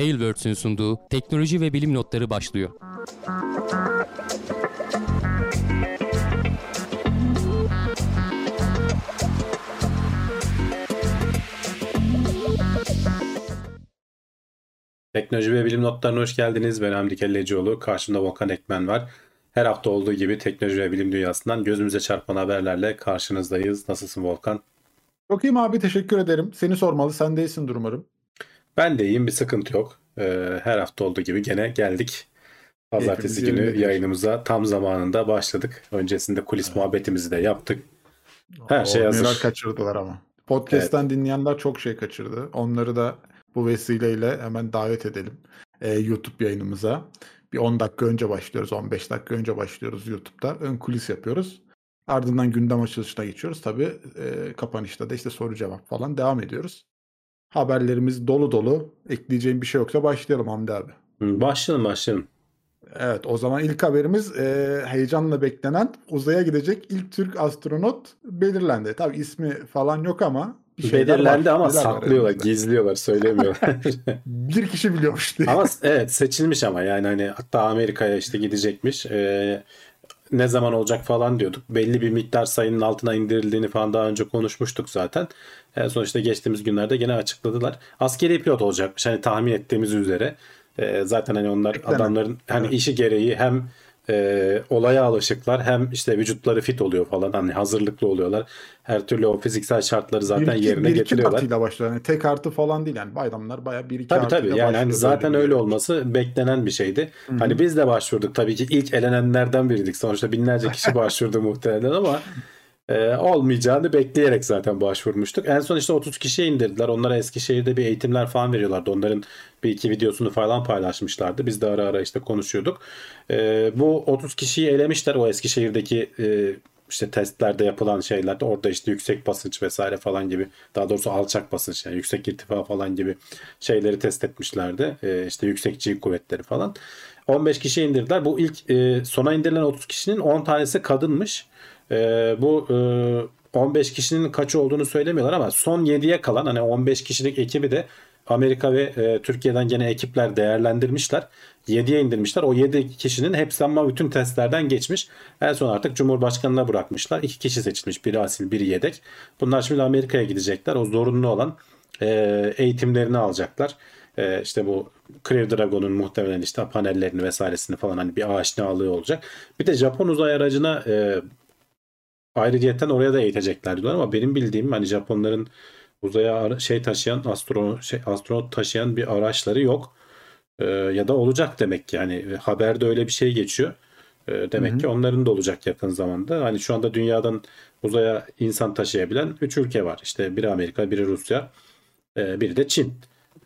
Tailwords'ün sunduğu teknoloji ve bilim notları başlıyor. Teknoloji ve bilim notlarına hoş geldiniz. Ben Hamdi Kellecioğlu. Karşımda Volkan Ekmen var. Her hafta olduğu gibi teknoloji ve bilim dünyasından gözümüze çarpan haberlerle karşınızdayız. Nasılsın Volkan? Çok iyiyim abi teşekkür ederim. Seni sormalı. Sen de iyisindir umarım. Ben de iyiyim bir sıkıntı yok. Ee, her hafta olduğu gibi gene geldik. Pazartesi Hepimiz günü yayınımıza tam zamanında başladık. Öncesinde kulis muhabbetimizi de yaptık. Her şey O hazır. Neler kaçırdılar ama. Podcast'ten dinleyenler çok şey kaçırdı. Onları da bu vesileyle hemen davet edelim. Ee, YouTube yayınımıza. Bir 10 dakika önce başlıyoruz. 15 dakika önce başlıyoruz YouTube'da. Ön kulis yapıyoruz. Ardından gündem açılışına geçiyoruz. Tabii e, kapanışta da işte soru cevap falan devam ediyoruz. Haberlerimiz dolu dolu. Ekleyeceğim bir şey yoksa başlayalım Hamdi abi. Hı, Başlayalım başlayalım. Evet o zaman ilk haberimiz e, heyecanla beklenen uzaya gidecek ilk Türk astronot belirlendi. Tabii ismi falan yok ama Belirlendi var, ama saklıyorlar, gizliyorlar, söylemiyorlar. Bir kişi biliyormuş diye. ama evet seçilmiş ama yani hani hatta Amerika'ya işte gidecekmiş. Ee, ne zaman olacak falan diyorduk. Belli bir miktar sayının altına indirildiğini falan daha önce konuşmuştuk zaten. En son işte geçtiğimiz günlerde gene açıkladılar. Askeri pilot olacakmış hani tahmin ettiğimiz üzere. Ee, zaten hani onlar Beklenen. adamların hani Evet. işi gereği hem e, olaya alışıklar hem işte vücutları fit oluyor falan hani hazırlıklı oluyorlar. Her türlü o fiziksel şartları zaten bir iki, yerine bir iki getiriyorlar. artıyla başlıyor. Yani tek artı falan değil yani bayramlar bayağı bir iki Tabii artıyla tabii yani hani zaten öyle bir- olması beklenen bir şeydi. Hı hı. Hani biz de başvurduk tabii ki ilk elenenlerden biriydik. Sonuçta binlerce kişi başvurdu muhtemelen ama e, olmayacağını bekleyerek zaten başvurmuştuk. En son işte 30 kişiye indirdiler. Onlara Eskişehir'de bir eğitimler falan veriyorlardı. Onların bir iki videosunu falan paylaşmışlardı. Biz de ara ara işte konuşuyorduk. E, bu 30 kişiyi elemişler o Eskişehir'deki e, işte testlerde yapılan şeylerde orada işte yüksek basınç vesaire falan gibi daha doğrusu alçak basınç yani yüksek irtifa falan gibi şeyleri test etmişlerdi. Ee, işte yüksek G kuvvetleri falan. 15 kişi indirdiler. Bu ilk e, sona indirilen 30 kişinin 10 tanesi kadınmış. Ee, bu e, 15 kişinin kaçı olduğunu söylemiyorlar ama son 7'ye kalan hani 15 kişilik ekibi de Amerika ve e, Türkiye'den gene ekipler değerlendirmişler. 7'ye indirmişler. O 7 kişinin hepsi ama bütün testlerden geçmiş. En son artık Cumhurbaşkanı'na bırakmışlar. 2 kişi seçilmiş. Biri asil, biri yedek. Bunlar şimdi Amerika'ya gidecekler. O zorunlu olan e, eğitimlerini alacaklar. E, işte bu Crew Dragon'un muhtemelen işte panellerini vesairesini falan hani bir aşinalığı olacak. Bir de Japon uzay aracına e, ayrıyetten oraya da eğitecekler diyorlar ama benim bildiğim hani Japonların uzaya şey taşıyan astro şey astronot taşıyan bir araçları yok. E, ya da olacak demek ki yani e, haberde öyle bir şey geçiyor. E, demek Hı hı. ki onların da olacak yakın zamanda. Hani şu anda dünyadan uzaya insan taşıyabilen 3 ülke var. İşte biri Amerika, biri Rusya, e, biri de Çin.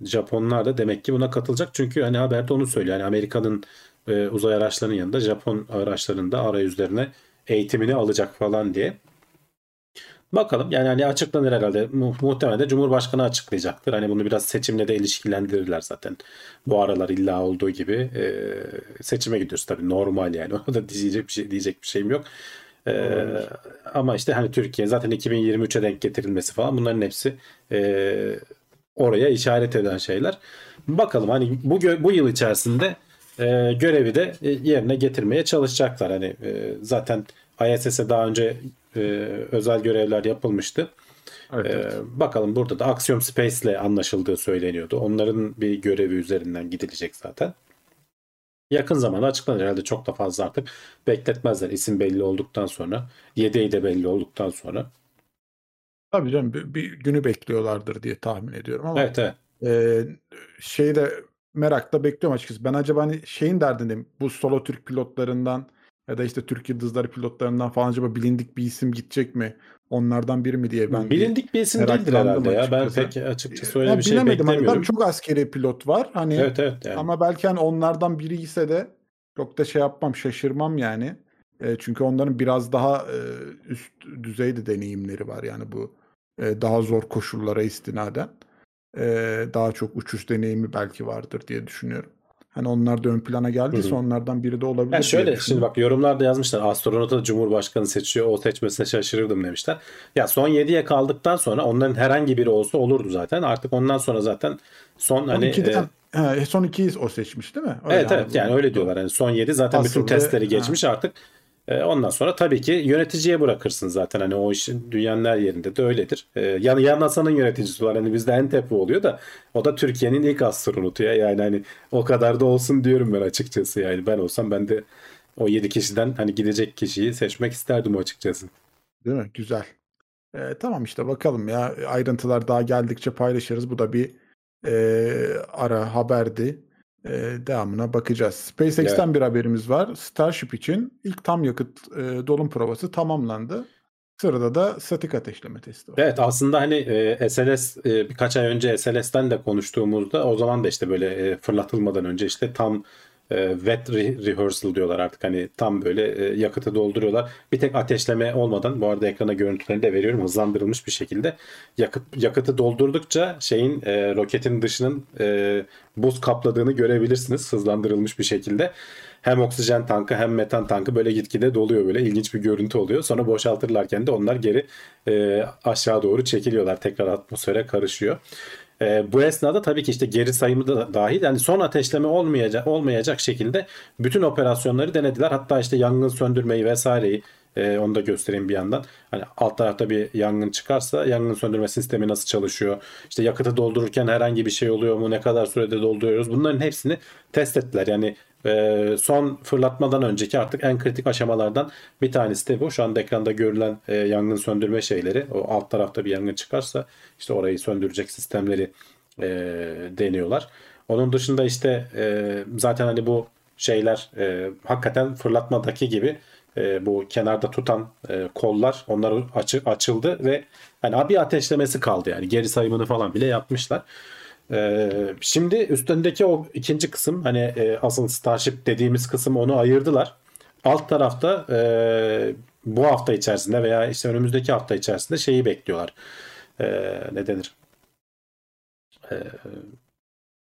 Japonlar da demek ki buna katılacak. Çünkü hani haberde onu söylüyor. Yani Amerika'nın e, uzay araçlarının yanında Japon araçlarının da arayüzlerine eğitimini alacak falan diye. Bakalım yani hani açıklanır herhalde. Mu- muhtemelen de Cumhurbaşkanı açıklayacaktır. Hani bunu biraz seçimle de ilişkilendirirler zaten. Bu aralar illa olduğu gibi e, seçime gidiyoruz tabii normal yani. Ona da diyecek bir şey diyecek bir şeyim yok. E, ama işte hani Türkiye zaten 2023'e denk getirilmesi falan bunların hepsi e, oraya işaret eden şeyler. Bakalım hani bu bu yıl içerisinde e, görevi de yerine getirmeye çalışacaklar. Hani e, zaten ISS'e daha önce e, özel görevler yapılmıştı. Evet, E, evet. bakalım burada da Axiom Space ile anlaşıldığı söyleniyordu. Onların bir görevi üzerinden gidilecek zaten. Yakın zamanda açıklanır herhalde çok da fazla artık bekletmezler isim belli olduktan sonra. Yedeği de belli olduktan sonra. Tabii canım bir, bir günü bekliyorlardır diye tahmin ediyorum ama Evet evet. e, şeyi de merakla bekliyorum açıkçası. Ben acaba hani şeyin derdindeyim. Bu solo Türk pilotlarından ya da işte Türk Yıldızları pilotlarından falan acaba bilindik bir isim gidecek mi? Onlardan biri mi diye ben Bilindik bir isim değildir herhalde ya. Ben açıkçası. pek açıkçası Ya öyle bir şey hani beklemiyorum. tabii çok askeri pilot var hani Evet evet yani. ama belki hani onlardan biri ise de çok da şey yapmam şaşırmam yani. E, çünkü onların biraz daha e, üst düzeyde deneyimleri var yani bu e, daha zor koşullara istinaden. E, daha çok uçuş deneyimi belki vardır diye düşünüyorum. Hani onlar da ön plana geldiyse Hı hı. onlardan biri de olabilir Ya diye şöyle şimdi bak yorumlarda yazmışlar astronota da Cumhurbaşkanı seçiyor o seçmesine şaşırırdım demişler. Ya son 7'ye kaldıktan sonra onların herhangi biri olsa olurdu zaten. Artık ondan sonra zaten son hani 12'den e, Ha, son ikiyi o seçmiş değil mi? Öyle evet evet yani öyle diyorlar. Yani son 7 zaten Asıl bütün testleri ha. geçmiş artık. E, ondan sonra tabii ki yöneticiye bırakırsın zaten. Hani o işin dünyanın her yerinde de öyledir. E, yani ya NASA'nın yöneticisi var. Hani bizde Entep oluyor da o da Türkiye'nin ilk astronotu ya. Yani hani o kadar da olsun diyorum ben açıkçası. Yani ben olsam ben de o 7 kişiden hani gidecek kişiyi seçmek isterdim açıkçası. Değil mi? Güzel. Ee, tamam işte bakalım ya ayrıntılar daha geldikçe paylaşırız. Bu da bir e, ara haberdi. E, devamına bakacağız. SpaceX'ten bir haberimiz var. Starship için ilk tam yakıt e, dolum provası tamamlandı. Sırada da statik ateşleme testi var. Evet aslında hani e, SLS e, birkaç ay önce SLS'ten de konuştuğumuzda o zaman da işte böyle e, fırlatılmadan önce işte tam e, wet re- rehearsal diyorlar artık hani tam böyle e, yakıtı dolduruyorlar. Bir tek ateşleme olmadan bu arada ekrana görüntülerini de veriyorum hızlandırılmış bir şekilde yakıt yakıtı doldurdukça şeyin e, roketin dışının e, buz kapladığını görebilirsiniz hızlandırılmış bir şekilde. Hem oksijen tankı hem metan tankı böyle gitgide doluyor böyle ilginç bir görüntü oluyor. Sonra boşaltırlarken de onlar geri e, aşağı doğru çekiliyorlar. Tekrar atmosfere karışıyor. E, bu esnada tabii ki işte geri sayımı da dahil yani son ateşleme olmayacak olmayacak şekilde bütün operasyonları denediler. Hatta işte yangın söndürmeyi vesaireyi e, onu da göstereyim bir yandan. Hani alt tarafta bir yangın çıkarsa yangın söndürme sistemi nasıl çalışıyor? İşte yakıtı doldururken herhangi bir şey oluyor mu? Ne kadar sürede dolduruyoruz? Bunların hepsini test ettiler. Yani e, son fırlatmadan önceki artık en kritik aşamalardan bir tanesi de bu. Şu anda ekranda görülen e, yangın söndürme şeyleri. O alt tarafta bir yangın çıkarsa işte orayı söndürecek sistemleri e, deniyorlar. Onun dışında işte e, zaten hani bu şeyler e, hakikaten fırlatmadaki gibi e, bu kenarda tutan e, kollar onlar açı, açıldı ve hani bir ateşlemesi kaldı yani geri sayımını falan bile yapmışlar. E, şimdi üstündeki o ikinci kısım hani e, asıl Starship dediğimiz kısım onu ayırdılar. Alt tarafta e, bu hafta içerisinde veya işte önümüzdeki hafta içerisinde şeyi bekliyorlar. E, ne denir? E,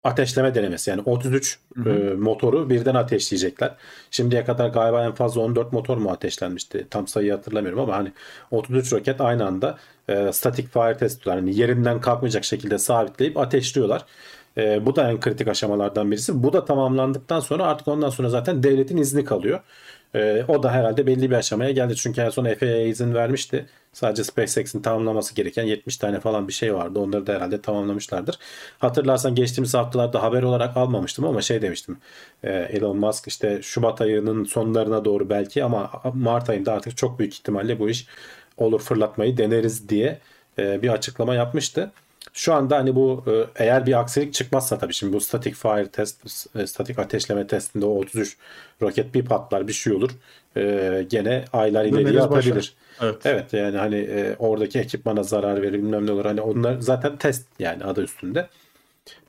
ateşleme denemesi yani 33 Hı hı. e, motoru birden ateşleyecekler. Şimdiye kadar galiba en fazla 14 motor mu ateşlenmişti? Tam sayıyı hatırlamıyorum ama hani 33 roket aynı anda e, static fire test. Yani yerinden kalkmayacak şekilde sabitleyip ateşliyorlar. E, bu da en kritik aşamalardan birisi. Bu da tamamlandıktan sonra artık ondan sonra zaten devletin izni kalıyor. E, o da herhalde belli bir aşamaya geldi. Çünkü en son FAA izin vermişti. Sadece SpaceX'in tamamlaması gereken 70 tane falan bir şey vardı. Onları da herhalde tamamlamışlardır. Hatırlarsan geçtiğimiz haftalarda haber olarak almamıştım ama şey demiştim. E, Elon Musk işte Şubat ayının sonlarına doğru belki ama Mart ayında artık çok büyük ihtimalle bu iş olur fırlatmayı deneriz diye e, bir açıklama yapmıştı. Şu anda hani bu e, eğer bir aksilik çıkmazsa tabii şimdi bu static fire test, e, statik ateşleme testinde o 33 roket bir patlar bir şey olur. E, gene aylar ileriye atabilir. Evet. Evet yani hani e, oradaki ekipmana zarar verir bilmem ne olur. Hani onlar zaten test yani adı üstünde.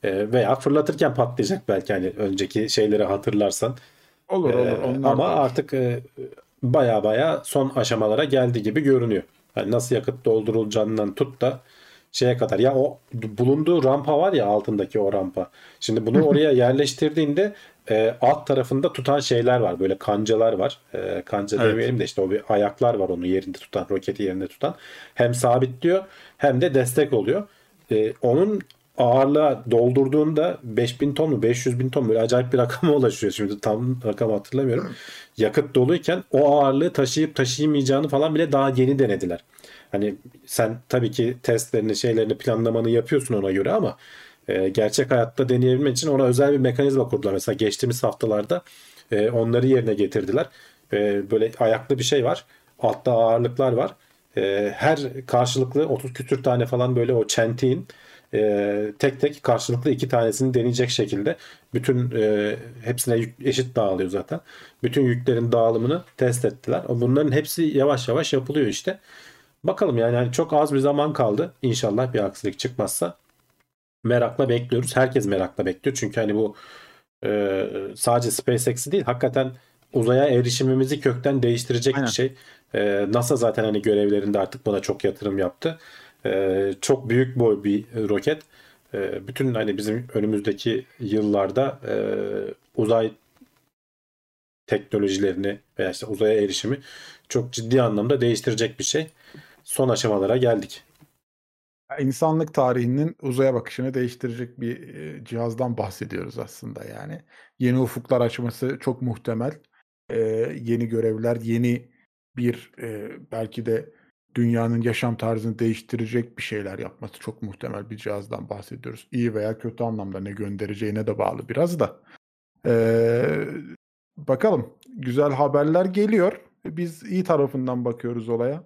E, veya fırlatırken patlayacak belki hani önceki şeyleri hatırlarsan. Olur olur. Ee, Onlar ama da- artık e, baya baya son aşamalara geldi gibi görünüyor. Yani nasıl yakıt doldurulacağından tut da şeye kadar. Ya o bulunduğu rampa var ya altındaki o rampa. Şimdi bunu oraya yerleştirdiğinde e, alt tarafında tutan şeyler var. Böyle kancalar var. E, kanca Evet. demeyelim de işte o bir ayaklar var onu yerinde tutan, roketi yerinde tutan. Hem sabitliyor hem de destek oluyor. E, onun ağırlığa doldurduğunda 5000 ton mu 500 bin ton mu böyle acayip bir rakama ulaşıyor. Şimdi tam rakam hatırlamıyorum. Yakıt doluyken o ağırlığı taşıyıp taşıyamayacağını falan bile daha yeni denediler. Hani sen tabii ki testlerini şeylerini planlamanı yapıyorsun ona göre ama e, gerçek hayatta deneyebilmek için ona özel bir mekanizma kurdular. Mesela geçtiğimiz haftalarda e, onları yerine getirdiler. E, böyle ayaklı bir şey var. Altta ağırlıklar var. E, her karşılıklı 30 küsür tane falan böyle o çentiğin e, tek tek karşılıklı iki tanesini deneyecek şekilde bütün e, hepsine yük eşit dağılıyor zaten. Bütün yüklerin dağılımını test ettiler. Bunların hepsi yavaş yavaş yapılıyor işte. Bakalım yani hani çok az bir zaman kaldı. İnşallah bir aksilik çıkmazsa merakla bekliyoruz. Herkes merakla bekliyor. Çünkü hani bu e, sadece SpaceX'i değil hakikaten uzaya erişimimizi kökten değiştirecek Aynen. bir şey. E, NASA zaten hani görevlerinde artık buna çok yatırım yaptı. E, çok büyük boy bir roket. E, bütün hani bizim önümüzdeki yıllarda e, uzay teknolojilerini veya işte uzaya erişimi çok ciddi anlamda değiştirecek bir şey. Son aşamalara geldik. insanlık tarihinin uzaya bakışını değiştirecek bir e, cihazdan bahsediyoruz aslında yani. Yeni ufuklar açması çok muhtemel. Ee, yeni görevler, yeni bir e, belki de dünyanın yaşam tarzını değiştirecek bir şeyler yapması çok muhtemel bir cihazdan bahsediyoruz. İyi veya kötü anlamda ne göndereceğine de bağlı biraz da. Ee, bakalım. Güzel haberler geliyor. Biz iyi tarafından bakıyoruz olaya.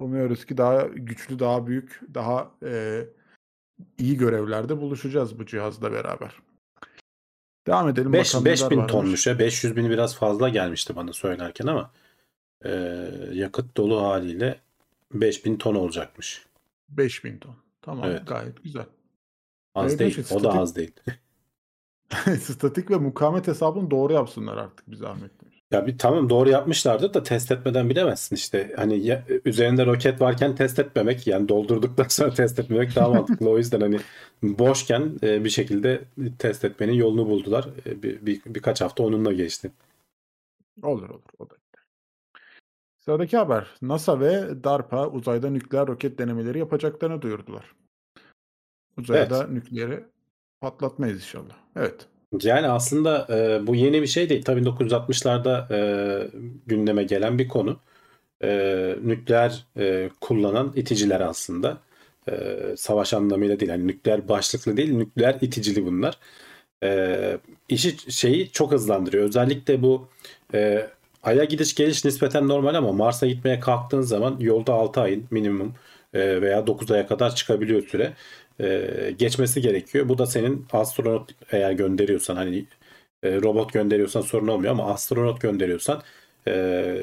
Umuyoruz ki daha güçlü, daha büyük, daha e, iyi görevlerde buluşacağız bu cihazla beraber. Devam edelim. 5, bakalım 5000 neler varmış. tonmuş ya. 500 bin biraz fazla gelmişti bana söylerken ama e, yakıt dolu haliyle 5000 ton olacakmış. 5000 ton. Tamam Evet. gayet güzel. Az değil. evet, O da az değil. Statik ve mukavemet hesabını doğru yapsınlar artık bir zahmet. Ya bir tamam doğru yapmışlardır da test etmeden bilemezsin işte. Hani ya- üzerinde roket varken test etmemek yani doldurduktan sonra test etmemek daha mantıklı. O yüzden hani boşken e, bir şekilde test etmenin yolunu buldular. E, bir, bir- birkaç hafta onunla geçti. Olur olur o da. Sıradaki haber. NASA ve DARPA uzayda nükleer roket denemeleri yapacaklarını duyurdular. Uzayda nükleeri patlatmayız inşallah. Evet. Yani aslında e, bu yeni bir şey değil. Tabii 1960'larda e, gündeme gelen bir konu. E, nükleer e, kullanan iticiler aslında. E, savaş anlamıyla değil. Yani nükleer başlıklı değil, nükleer iticili bunlar. E, işi şeyi çok hızlandırıyor. Özellikle bu e, Ay'a gidiş geliş nispeten normal ama Mars'a gitmeye kalktığın zaman yolda 6 ayın minimum e, veya 9 aya kadar çıkabiliyor süre e, geçmesi gerekiyor. Bu da senin astronot eğer gönderiyorsan hani e, robot gönderiyorsan sorun olmuyor ama astronot gönderiyorsan e,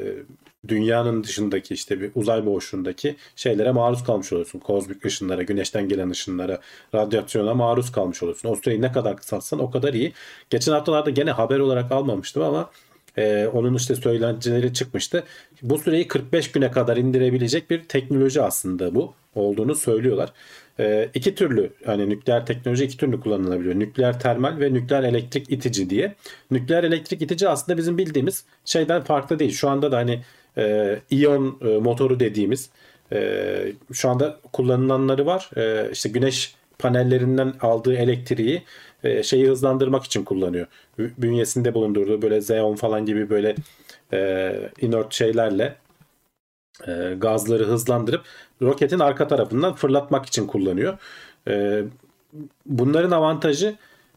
dünyanın dışındaki işte bir uzay boşluğundaki şeylere maruz kalmış oluyorsun. Kozmik ışınlara, güneşten gelen ışınlara, radyasyona maruz kalmış oluyorsun. O süreyi ne kadar kısaltsan o kadar iyi. Geçen haftalarda gene haber olarak almamıştım ama e, onun işte söylentileri çıkmıştı. Bu süreyi 45 güne kadar indirebilecek bir teknoloji aslında bu olduğunu söylüyorlar. E, iki türlü hani nükleer teknoloji iki türlü kullanılabiliyor. Nükleer termal ve nükleer elektrik itici diye. Nükleer elektrik itici aslında bizim bildiğimiz şeyden farklı değil. Şu anda da hani e, iyon e, motoru dediğimiz e, şu anda kullanılanları var. E, işte güneş panellerinden aldığı elektriği e, şeyi hızlandırmak için kullanıyor. Bü- Bünyesinde bulundurduğu böyle Xeon falan gibi böyle e, inert şeylerle e, gazları hızlandırıp roketin arka tarafından fırlatmak için kullanıyor. E, bunların avantajı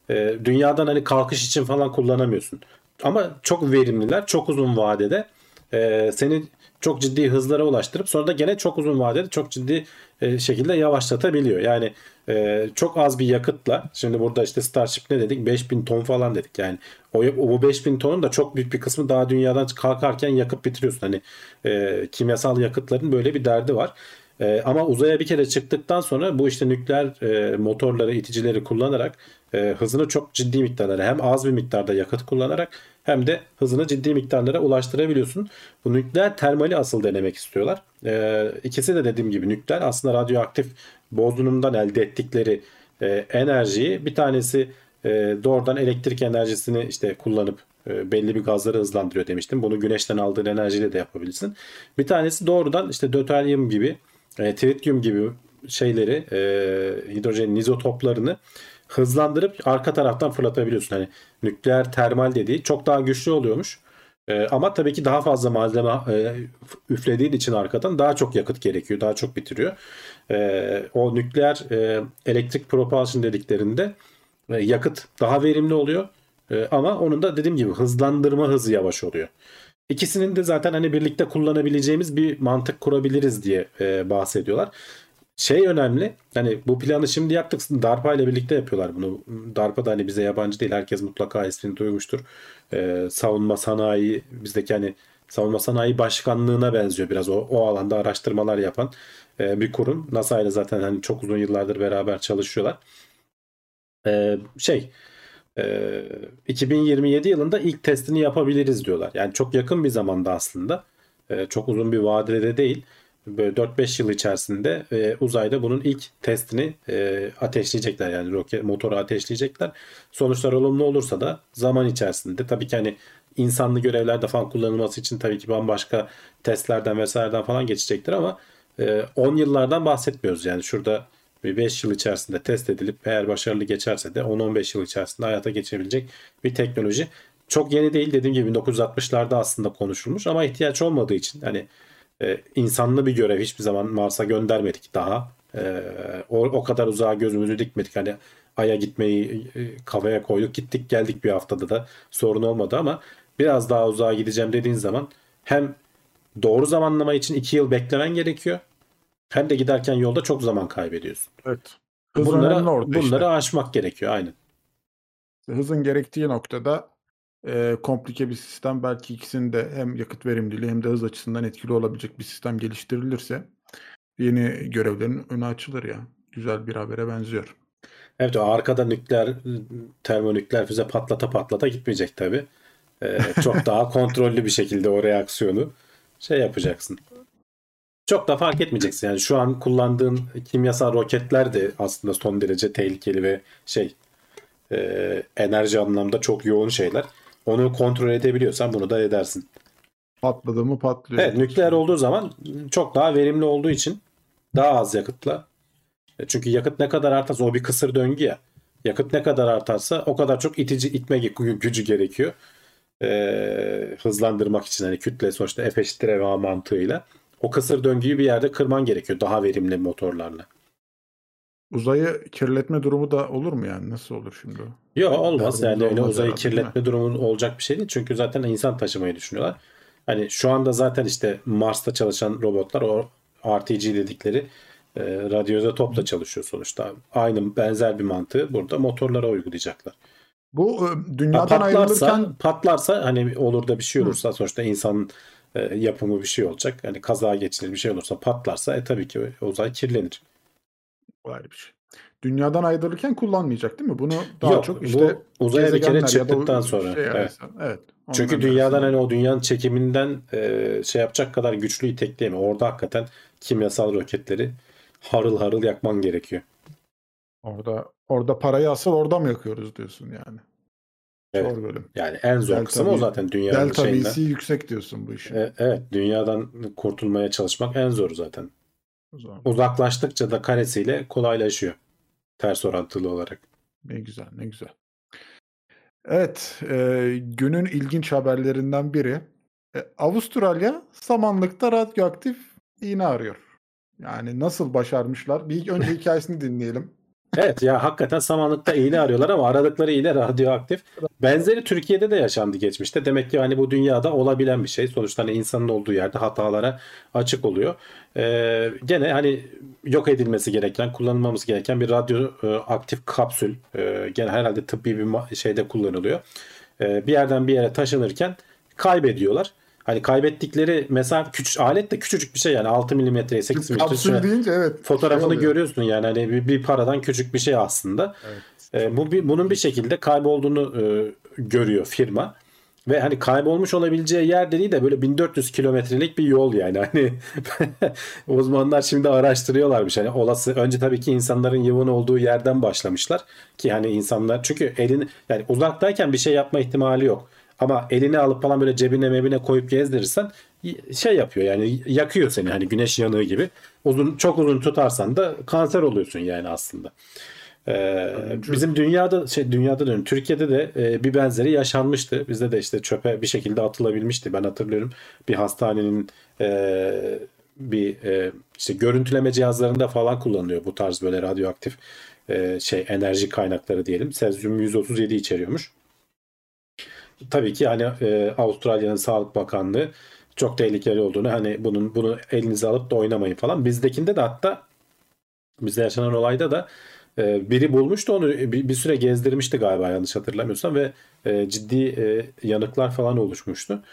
e, dünyadan hani kalkış için falan kullanamıyorsun. Ama çok verimliler, çok uzun vadede e, seni çok ciddi hızlara ulaştırıp sonra da gene çok uzun vadede çok ciddi e, şekilde yavaşlatabiliyor. Yani e, çok az bir yakıtla şimdi burada işte Starship ne dedik 5000 ton falan dedik yani o, o bu 5000 tonun da çok büyük bir kısmı daha dünyadan kalkarken yakıp bitiriyorsun. Hani e, kimyasal yakıtların böyle bir derdi var. E, ama uzaya bir kere çıktıktan sonra bu işte nükleer e, motorları, iticileri kullanarak e, hızını çok ciddi miktarlara hem az bir miktarda yakıt kullanarak hem de hızını ciddi miktarlara ulaştırabiliyorsun. Bu nükleer termali asıl denemek istiyorlar. E, ikisi de dediğim gibi nükleer aslında radyoaktif bozulumdan elde ettikleri e, enerjiyi bir tanesi e, doğrudan elektrik enerjisini işte kullanıp e, belli bir gazları hızlandırıyor demiştim. Bunu güneşten aldığın enerjiyle de yapabilirsin. Bir tanesi doğrudan işte döteryum gibi, e, tritium gibi şeyleri, e, hidrojen izotoplarını hızlandırıp arka taraftan fırlatabiliyorsun. Hani nükleer termal dediği çok daha güçlü oluyormuş. E, ama tabii ki daha fazla malzeme e, üflediğin için arkadan daha çok yakıt gerekiyor. Daha çok bitiriyor. E, o nükleer e, elektrik propulsion dediklerinde e, yakıt daha verimli oluyor. E, ama onun da dediğim gibi hızlandırma hızı yavaş oluyor. İkisinin de zaten hani birlikte kullanabileceğimiz bir mantık kurabiliriz diye e, bahsediyorlar. Şey önemli. Hani bu planı şimdi yaptık. DARPA ile birlikte yapıyorlar bunu. DARPA da hani bize yabancı değil. Herkes mutlaka ismini duymuştur. E, savunma sanayi bizdeki hani savunma sanayi başkanlığına benziyor biraz o, o alanda araştırmalar yapan e, bir kurum. NASA ile zaten hani çok uzun yıllardır beraber çalışıyorlar. E, şey e, 2027 yılında ilk testini yapabiliriz diyorlar. Yani çok yakın bir zamanda aslında. E, çok uzun bir vadede değil. Böyle 4-5 yıl içerisinde e, uzayda bunun ilk testini e, ateşleyecekler. Yani roket motoru ateşleyecekler. Sonuçlar olumlu olursa da zaman içerisinde tabii ki hani insanlı görevlerde falan kullanılması için tabii ki bambaşka testlerden vesaireden falan geçecektir ama e, 10 yıllardan bahsetmiyoruz. Yani şurada bir 5 yıl içerisinde test edilip eğer başarılı geçerse de 10-15 yıl içerisinde hayata geçebilecek bir teknoloji. Çok yeni değil dediğim gibi 1960'larda aslında konuşulmuş ama ihtiyaç olmadığı için hani e, insanlı bir görev hiçbir zaman Mars'a göndermedik daha. E, o, o kadar uzağa gözümüzü dikmedik. Hani Ay'a gitmeyi e, kafaya koyduk gittik geldik bir haftada da sorun olmadı ama biraz daha uzağa gideceğim dediğin zaman hem doğru zamanlama için 2 yıl beklemen gerekiyor hem de giderken yolda çok zaman kaybediyorsun. Evet. Hız Bunları, orada işte. bunları aşmak gerekiyor aynen. Hızın gerektiği noktada e, komplike bir sistem belki ikisinin de hem yakıt verimliliği hem de hız açısından etkili olabilecek bir sistem geliştirilirse yeni görevlerin önü açılır ya. Güzel bir habere benziyor. Evet o arkada nükleer termonükleer füze patlata patlata gitmeyecek tabi. çok daha kontrollü bir şekilde o reaksiyonu şey yapacaksın. Çok da fark etmeyeceksin. Yani şu an kullandığın kimyasal roketler de aslında son derece tehlikeli ve şey e, enerji anlamda çok yoğun şeyler. Onu kontrol edebiliyorsan bunu da edersin. Patladı mı patlıyor. Evet nükleer olduğu zaman çok daha verimli olduğu için daha az yakıtla. E, Çünkü yakıt ne kadar artarsa o bir kısır döngü ya. Yakıt ne kadar artarsa o kadar çok itici itme gü- gücü gerekiyor. Ee, hızlandırmak için hani kütle sonuçta F eşittir MA mantığıyla. O kısır döngüyü bir yerde kırman gerekiyor daha verimli motorlarla. Uzayı kirletme durumu da olur mu yani? Nasıl olur şimdi? Yok olmaz yani öyle uzayı herhalde, kirletme durumu olacak bir şey değil. Çünkü zaten insan taşımayı düşünüyorlar. Hani şu anda zaten işte Mars'ta çalışan robotlar o RTG dedikleri e, radyozotopla çalışıyor sonuçta. Aynı benzer bir mantığı burada motorlara uygulayacaklar. Bu e, Ha, dünyadan patlarsa, ayrılırken patlarsa hani olur da bir şey olursa sonuçta insanın e, yapımı bir şey olacak. Hani kaza geçirir bir şey olursa patlarsa e tabii ki uzay kirlenir. Var bir şey. Dünyadan ayrılırken kullanmayacak değil mi? Bunu daha Yok, çok bu işte uzaya bir kere çıktıktan sonra, şey evet. evet. Çünkü dünyadan hani o dünyanın çekiminden e, şey yapacak kadar güçlü itekleyemiyor. Orada hakikaten kimyasal roketleri harıl harıl yakman gerekiyor. orada orada parayı asıl orada mı yakıyoruz diyorsun yani. Evet. Zor bölüm. Yani en zor Delta kısmı o zaten dünyanın Delta şeyinden. V'si yüksek diyorsun bu işin. E, evet dünyadan kurtulmaya çalışmak en zoru zaten. Zaman Uzaklaştıkça da karesiyle kolaylaşıyor. Ters orantılı olarak. ne güzel ne güzel. Evet e, günün ilginç haberlerinden biri. E, Avustralya samanlıkta radyoaktif iğne arıyor. Yani nasıl başarmışlar? Bir önce hikayesini dinleyelim. Evet ya hakikaten samanlıkta iğne arıyorlar ama aradıkları iğne radyoaktif. Benzeri Türkiye'de de yaşandı geçmişte. Demek ki hani bu dünyada olabilen bir şey. Sonuçta hani insanın olduğu yerde hatalara açık oluyor. Ee, gene hani yok edilmesi gereken, kullanılmamız gereken bir radyoaktif kapsül. Ee, gene herhalde tıbbi bir şeyde kullanılıyor. Ee, bir yerden bir yere taşınırken kaybediyorlar. Hani kaybettikleri mesela küçük alet de küçücük bir şey yani 6 milimetreye 8 milimetre deyince evet. şey fotoğrafını oluyor. görüyorsun yani hani bir, bir paradan küçük bir şey aslında. Evet. E, bu bir, bunun bir şekilde kaybolduğunu e, görüyor firma. Ve hani kaybolmuş olabileceği yer dediği de böyle 1400 kilometrelik bir yol yani. Hani uzmanlar şimdi araştırıyorlarmış. Hani olası önce tabii ki insanların yoğun olduğu yerden başlamışlar ki hani insanlar çünkü elin yani uzaktayken bir şey yapma ihtimali yok. Ama elini alıp falan böyle cebine mebine koyup gezdirirsen şey yapıyor yani yakıyor seni hani güneş yanığı gibi. Uzun çok uzun tutarsan da kanser oluyorsun yani aslında. Ee, bizim dünyada şey dünyada diyorum Türkiye'de de e, bir benzeri yaşanmıştı. Bizde de işte çöpe bir şekilde atılabilmişti. Ben hatırlıyorum bir hastanenin e, bir e, işte görüntüleme cihazlarında falan kullanılıyor bu tarz böyle radyoaktif e, şey enerji kaynakları diyelim. Sezyum 137 içeriyormuş. Tabii ki hani e, Avustralya'nın Sağlık Bakanlığı çok tehlikeli olduğunu hani bunun bunu elinize alıp da oynamayın falan. Bizdekinde de hatta bizde yaşanan olayda da e, biri bulmuştu onu bir, bir süre gezdirmişti galiba yanlış hatırlamıyorsam ve e, ciddi e, yanıklar falan oluşmuştu.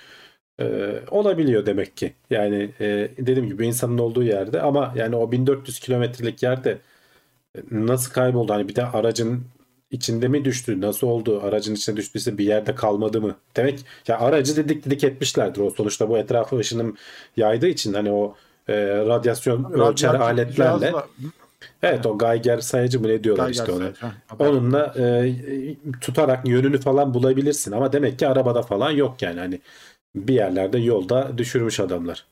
E, olabiliyor demek ki. Yani e, dediğim gibi insanın olduğu yerde ama yani o 1400 kilometrelik yerde e, nasıl kayboldu? Hani bir de aracın içinde mi düştü? Nasıl oldu? Aracın içine düştüyse bir yerde kalmadı mı? Demek ya aracı dedik dedik etmişlerdir. O sonuçta bu etrafı ışınım yaydığı için hani o e, radyasyon ölçer Radyoaktif aletlerle cihazla- evet o Geiger sayıcı mı ne diyorlar Geiger işte ona. sayıcı. Onunla e, tutarak yönünü falan bulabilirsin ama demek ki arabada falan yok yani hani bir yerlerde yolda düşürmüş adamlar.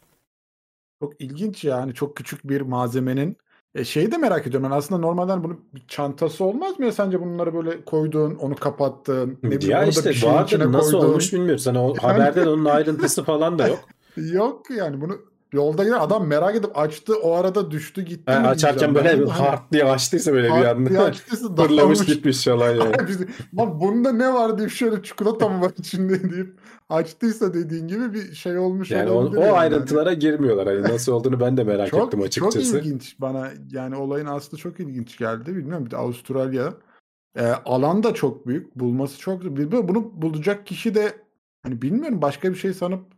Çok ilginç yani çok küçük bir malzemenin E şeyi de merak ediyorum. Ben aslında normalden bunun bir çantası olmaz mı ya sence bunları böyle koyduğun, onu kapattığın, ne bileyim ya onu da işte bir şeyin içine nasıl koyduğun. olmuş bilmiyoruz. Hani o haberde de onun ayrıntısı falan da yok. Yok yani bunu yolda giden adam merak edip açtı o arada düştü gitti. Yani açarken böyle ben. Hani hard diye açtıysa böyle bir anda açtıysa fırlamış gitmiş falan yani. Lan bunda ne var deyip şöyle çikolata mı var içinde deyip açtıysa dediğin gibi bir şey olmuş Yani o, o yani. ayrıntılara girmiyorlar. Hani nasıl olduğunu ben de merak çok, ettim Çok açıkçası. ilginç bana yani olayın aslı çok ilginç geldi. Bilmiyorum bir de Avustralya e, alan da çok büyük. Bulması çok bilmiyorum bunu bulacak kişi de hani bilmiyorum başka bir şey sanıp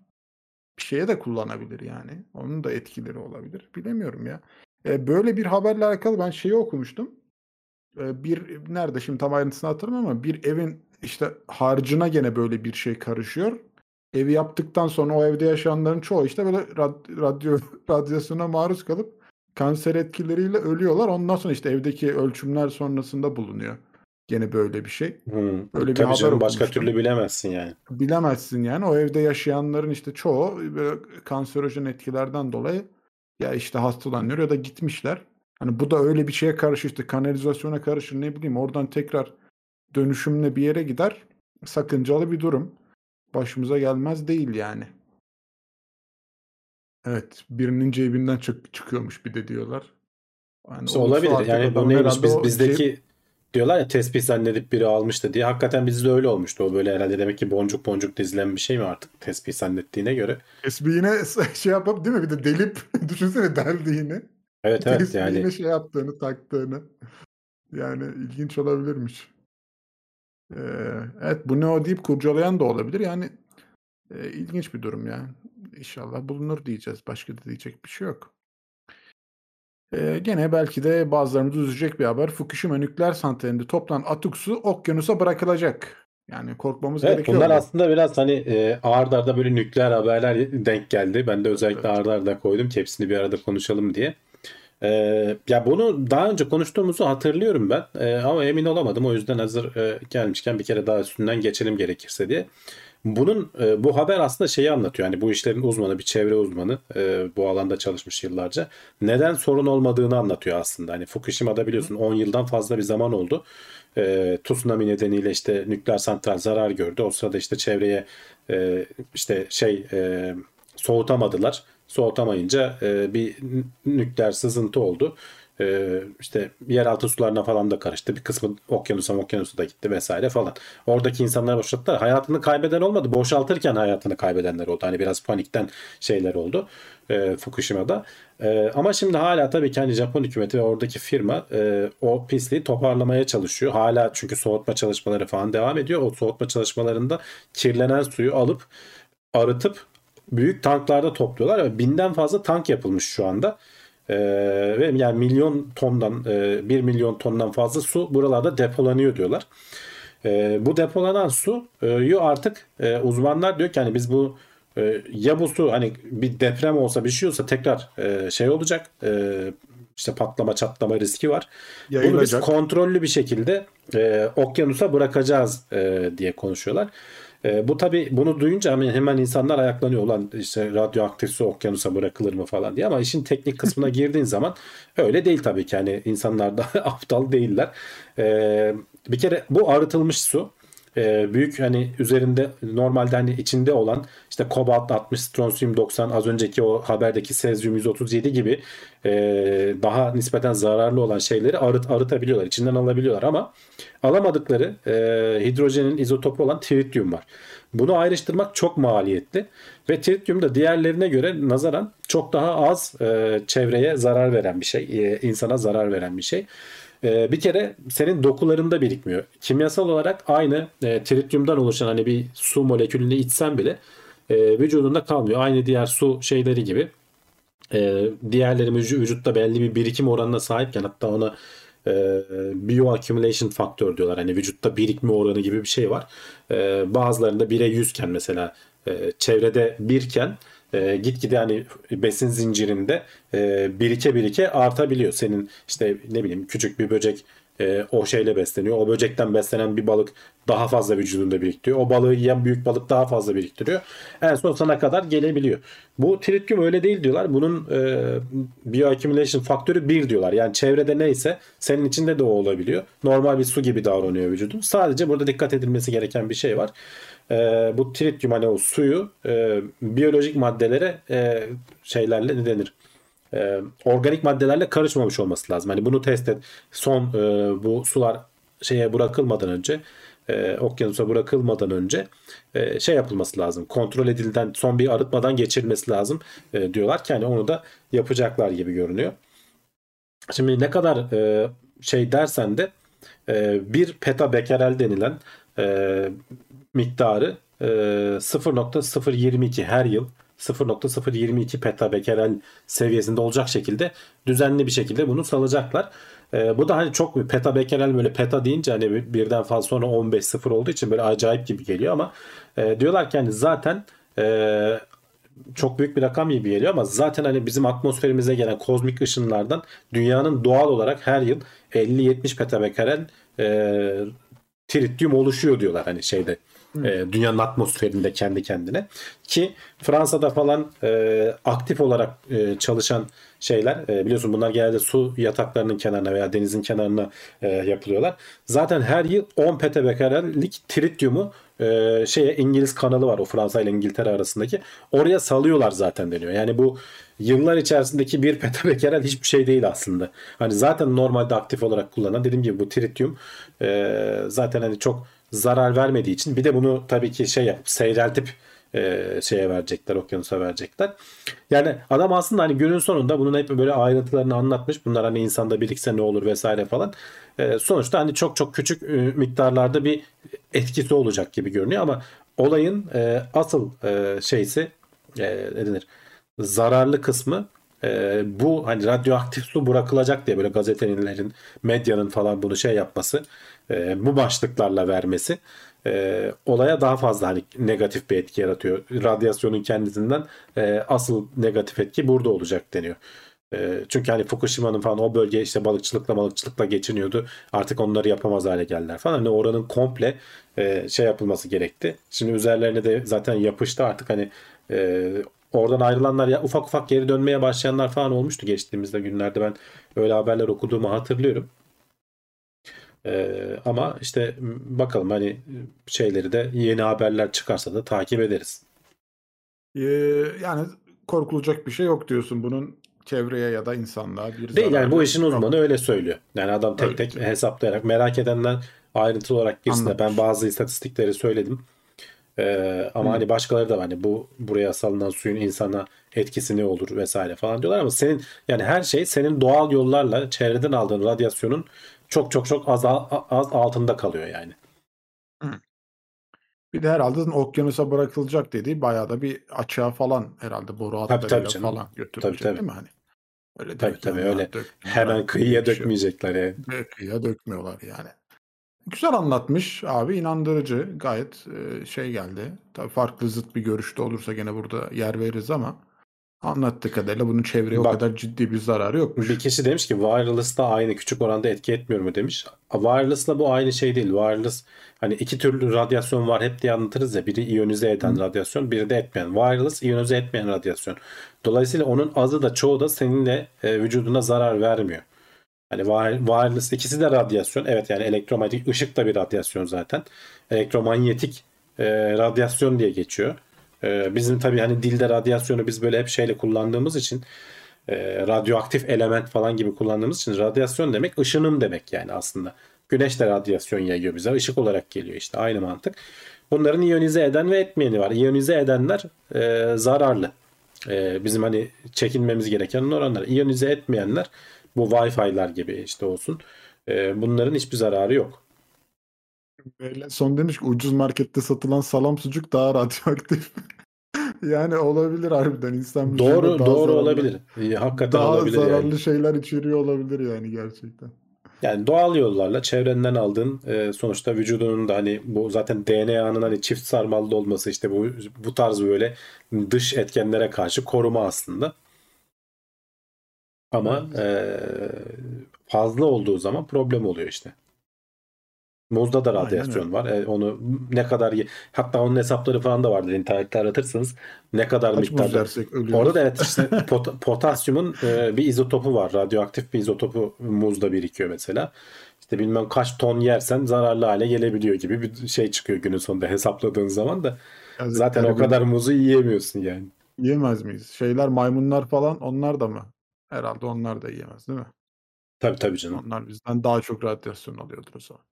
bir şeye de kullanabilir yani. Onun da etkileri olabilir. Bilemiyorum ya. E, böyle bir haberle alakalı ben şeyi okumuştum. E, bir nerede şimdi tam ayrıntısını hatırlamıyorum ama bir evin işte harcına gene böyle bir şey karışıyor. Evi yaptıktan sonra o evde yaşayanların çoğu işte böyle rad- radyo radyasyona maruz kalıp kanser etkileriyle ölüyorlar. Ondan sonra işte evdeki ölçümler sonrasında bulunuyor. Gene böyle bir şey. Hmm. Öyle bir Tabii haber canım başka okumuştum. türlü bilemezsin yani. Bilemezsin yani. O evde yaşayanların işte çoğu böyle kanserojen etkilerden dolayı ya işte hastalanıyor ya da gitmişler. Hani bu da öyle bir şeye karışır işte kanalizasyona karışır ne bileyim oradan tekrar dönüşümle bir yere gider. Sakıncalı bir durum. Başımıza gelmez değil yani. Evet, birinin cebinden çık çıkıyormuş bir de diyorlar. Yani olabilir. Yani bu adamın neymiş herhalde biz o bizdeki cep- diyorlar ya tespih zannedip biri almıştı diye. Hakikaten bizde öyle olmuştu. O böyle herhalde demek ki boncuk boncuk dizilen bir şey mi artık tespih zannettiğine göre. tespiihine şey yapıp değil mi bir de delip düşünsene deldiğini. Evet evet Tespiihine yani şey yaptığını, taktığını. Yani ilginç olabilirmiş. Ee, evet bu ne o deyip kurcalayan da olabilir. Yani e, ilginç bir durum ya. İnşallah bulunur diyeceğiz. Başka da diyecek bir şey yok. Ee, gene belki de bazılarımızı üzecek bir haber. Fukushima nükleer santralinde toplanan atık su okyanusa bırakılacak. Yani korkmamız Evet, gerekiyor. bunlar mu? aslında biraz hani e, ard arda böyle nükleer haberler denk geldi. Ben de özellikle Evet. ard arda koydum ki hepsini bir arada konuşalım diye. E, ya bunu daha önce konuştuğumuzu hatırlıyorum ben E, ama emin olamadım. O yüzden hazır e, gelmişken bir kere daha üstünden geçelim gerekirse diye. Bunun e, bu haber aslında şeyi anlatıyor. Yani bu işlerin uzmanı, bir çevre uzmanı, e, bu alanda çalışmış yıllarca. Neden sorun olmadığını anlatıyor aslında. Hani Fukushima'da biliyorsun 10 yıldan fazla bir zaman oldu. E, tsunami nedeniyle işte nükleer santral zarar gördü. O sırada işte çevreye e, işte şey e, soğutamadılar. Soğutamayınca e, bir nükleer sızıntı oldu. E, işte yeraltı sularına falan da karıştı. Bir kısmı okyanusa okyanusa da gitti vesaire falan. Oradaki insanlar boşalttılar. Hayatını kaybeden olmadı. Boşaltırken hayatını kaybedenler oldu. Hani biraz panikten şeyler oldu e, Fukushima'da. E, ama şimdi hala tabii ki hani Japon hükümeti ve oradaki firma e, o pisliği toparlamaya çalışıyor. Hala çünkü soğutma çalışmaları falan devam ediyor. O soğutma çalışmalarında kirlenen suyu alıp arıtıp büyük tanklarda topluyorlar ve binden fazla tank yapılmış şu anda. Ee, ve yani milyon tondan e, 1 milyon tondan fazla su buralarda depolanıyor diyorlar. Ee, bu depolanan suyu artık e, uzmanlar diyor ki hani biz bu e, ya bu su hani bir deprem olsa bir şey olsa tekrar e, şey olacak e, işte patlama çatlama riski var. Bunu biz Yayılacak. kontrollü bir şekilde e, okyanusa bırakacağız e, diye konuşuyorlar. E, bu tabi bunu duyunca hemen, hemen insanlar ayaklanıyor. Ulan işte radyoaktif su okyanusa bırakılır mı falan diye ama işin teknik kısmına girdiğin zaman öyle değil tabii ki. Yani insanlar da aptal değiller. E, bir kere bu arıtılmış su e, büyük hani üzerinde normalde hani içinde olan işte kobalt 60, stronsiyum 90 az önceki o haberdeki sezyum 137 gibi e, daha nispeten zararlı olan şeyleri arıt arıtabiliyorlar. içinden alabiliyorlar ama alamadıkları e, hidrojenin izotopu olan tritium var. Bunu ayrıştırmak çok maliyetli ve tritium da diğerlerine göre nazaran çok daha az e, çevreye zarar veren bir şey, insana zarar veren bir şey. Bir kere senin dokularında birikmiyor. Kimyasal olarak aynı e, tritiumdan oluşan hani bir su molekülünü içsen bile e, vücudunda kalmıyor. Aynı diğer su şeyleri gibi. E, diğerleri vüc- vücutta belli bir birikim oranına sahipken hatta ona e, bioaccumulation faktör diyorlar. Hani vücutta birikme oranı gibi bir şey var. E, bazılarında 1'e 100 iken mesela e, çevrede 1 iken e, gitgide hani besin zincirinde e, birike birike artabiliyor. Senin işte ne bileyim küçük bir böcek e, o şeyle besleniyor. O böcekten beslenen bir balık daha fazla vücudunda biriktiriyor. O balığı yiyen büyük balık daha fazla biriktiriyor. En son sana kadar gelebiliyor. Bu tritium öyle değil diyorlar. Bunun e, bioaccumulation faktörü 1 diyorlar. Yani çevrede neyse senin içinde de o olabiliyor. Normal bir su gibi davranıyor vücudun. Sadece burada dikkat edilmesi gereken bir şey var. E, bu tritium hani o suyu e, biyolojik maddelere e, şeylerle ne denir? E, organik maddelerle karışmamış olması lazım. Hani bunu test et. Son e, bu sular şeye bırakılmadan önce e, okyanusa bırakılmadan önce e, şey yapılması lazım. Kontrol edilden son bir arıtmadan geçirilmesi lazım e, diyorlar ki hani onu da yapacaklar gibi görünüyor. Şimdi ne kadar e, şey dersen de e, bir petabekerel denilen e, miktarı e, 0.022 her yıl 0.022 petabekerel seviyesinde olacak şekilde düzenli bir şekilde bunu salacaklar. E, bu da hani çok petabekerel böyle peta deyince hani birden fazla sonra 15 sıfır olduğu için böyle acayip gibi geliyor ama e, diyorlar ki hani zaten e, çok büyük bir rakam gibi geliyor ama zaten hani bizim atmosferimize gelen kozmik ışınlardan dünyanın doğal olarak her yıl 50-70 petabekerel e, tritium oluşuyor diyorlar hani şeyde e, dünyanın atmosferinde kendi kendine ki Fransa'da falan e, aktif olarak e, çalışan şeyler e, biliyorsun bunlar genelde su yataklarının kenarına veya denizin kenarına e, yapılıyorlar. Zaten her yıl 10 petabekerellik tritiumu e, şeye İngiliz kanalı var o Fransa ile İngiltere arasındaki oraya salıyorlar zaten deniyor. Yani bu yıllar içerisindeki bir petabekerel hiçbir şey değil aslında. Hani zaten normalde aktif olarak kullanan dediğim gibi bu tritium e, zaten hani çok zarar vermediği için bir de bunu tabii ki şey yapıp seyreltip e, şeye verecekler, okyanusa verecekler. Yani adam aslında hani günün sonunda bunun hep böyle ayrıntılarını anlatmış. Bunlar hani insanda birikse ne olur vesaire falan. E, sonuçta hani çok çok küçük e, miktarlarda bir etkisi olacak gibi görünüyor ama olayın e, asıl e, şeysi e, ne denir? Zararlı kısmı e, bu hani radyoaktif su bırakılacak diye böyle gazetelerin, medyanın falan bunu şey yapması, e, bu başlıklarla vermesi e, olaya daha fazla hani negatif bir etki yaratıyor. Radyasyonun kendisinden e, asıl negatif etki burada olacak deniyor. E, çünkü hani Fukushima'nın falan o bölge işte balıkçılıkla balıkçılıkla geçiniyordu. Artık onları yapamaz hale geldiler falan. Hani oranın komple e, şey yapılması gerekti. Şimdi üzerlerine de zaten yapıştı artık hani e, oradan ayrılanlar ya ufak ufak geri dönmeye başlayanlar falan olmuştu geçtiğimizde günlerde ben öyle haberler okuduğumu hatırlıyorum. Ee, ama işte bakalım hani şeyleri de yeni haberler çıkarsa da takip ederiz. Ee, yani korkulacak bir şey yok diyorsun bunun çevreye ya da insanlığa bir Değil yani bu işin yok. uzmanı öyle söylüyor. Yani adam tek Öyle tek hesaplayarak merak edenler ayrıntılı olarak girsin de ben bazı istatistikleri söyledim. Ee, ama Hı. hani başkaları da hani bu buraya salınan suyun insana etkisi ne olur vesaire falan diyorlar ama senin yani her şey senin doğal yollarla çevreden aldığın radyasyonun çok çok çok az az altında kalıyor yani. Bir de herhalde okyanusa bırakılacak dediği bayağı da bir açığa falan herhalde boru hatlarıyla falan götürülecek Tabii, tabii. değil mi hani? Öyle Tabii, tabii, öyle. dök- Hemen kıyıya şey dökmeyecekler yani. Kıyıya dökmüyorlar yani. Güzel anlatmış abi inandırıcı gayet şey geldi. Tabii farklı zıt bir görüşte olursa gene burada yer veririz ama anlattığı kadarıyla bunun çevreye o Bak- kadar ciddi bir zararı yokmuş. Bir kişi demiş ki wireless da aynı küçük oranda etki etmiyor mu demiş. Wireless'la bu aynı şey değil. Wireless hani iki türlü radyasyon var hep diye anlatırız ya. Biri iyonize eden radyasyon, biri de etmeyen. Wireless iyonize etmeyen radyasyon. Dolayısıyla onun azı da çoğu da seninle e, vücuduna zarar vermiyor. Hani wire- wireless ikisi de radyasyon. Evet yani elektromanyetik ışık da bir radyasyon zaten. Elektromanyetik e, radyasyon diye geçiyor. E, bizim tabii hani dilde radyasyonu biz böyle hep şeyle kullandığımız için e, radyoaktif element falan gibi kullandığımız için radyasyon demek ışınım demek yani aslında. Güneş de radyasyon yayıyor bize. ışık olarak geliyor işte aynı mantık. Bunların iyonize eden ve etmeyeni var. İyonize edenler e, zararlı. E, bizim hani çekinmemiz gereken oranlar. İyonize etmeyenler bu Wi-Fi'lar gibi işte olsun. E, bunların hiçbir zararı yok. Son demiş ki ucuz markette satılan salam sucuk daha radyoaktif. yani olabilir harbiden insan Doğru daha doğru zararlı- olabilir. E, hakikaten Daha olabilir zararlı yani. şeyler içeriyor olabilir yani gerçekten. Yani doğal yollarla çevrenden aldığın e, sonuçta vücudunun da hani bu zaten DNA'nın hani çift sarmallı olması işte bu bu tarz böyle dış etkenlere karşı koruma aslında. Ama e, fazla olduğu zaman problem oluyor işte. Muzda da Aynen radyasyon öyle. var. E, onu ne kadar hatta onun hesapları falan da vardır internette aratırsanız ne kadar Kaç miktarda. ölüyoruz. Orada da evet işte pot- potasyumun e, bir izotopu var. Radyoaktif bir izotopu muzda birikiyor mesela. İşte bilmem kaç ton yersen zararlı hale gelebiliyor gibi bir şey çıkıyor günün sonunda hesapladığın zaman da. Yazık Zaten o kadar muzu yiyemiyorsun yani. Yiyemez miyiz? Şeyler maymunlar falan onlar da mı? Herhalde onlar da yiyemez değil mi? Tabii tabii canım. Onlar bizden daha çok radyasyon alıyordur o zaman.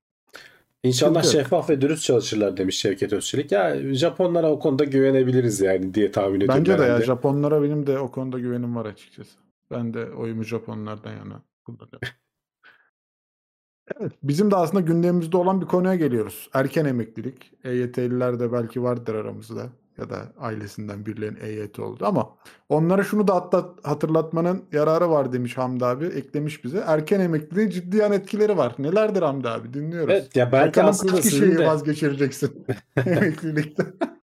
İnşallah Sıkıntı şeffaf ve dürüst çalışırlar demiş Şevket Özçelik. Ya Japonlara o konuda güvenebiliriz yani diye tahmin ediyorum. Bence de ya. Japonlara benim de o konuda güvenim var açıkçası. Ben de oyumu Japonlardan yana kullanıyorum. Evet, bizim de aslında gündemimizde olan bir konuya geliyoruz. Erken emeklilik. EYT'liler de belki vardır aramızda ya da ailesinden birilerinin EYT oldu ama onlara şunu da hatta hatırlatmanın yararı var demiş Hamdi abi. Eklemiş bize. Erken emekliliğin ciddi yan etkileri var. Nelerdir Hamdi abi? Dinliyoruz. Evet ya belki Bakalım aslında kişiyi de vazgeçireceksin emeklilikte.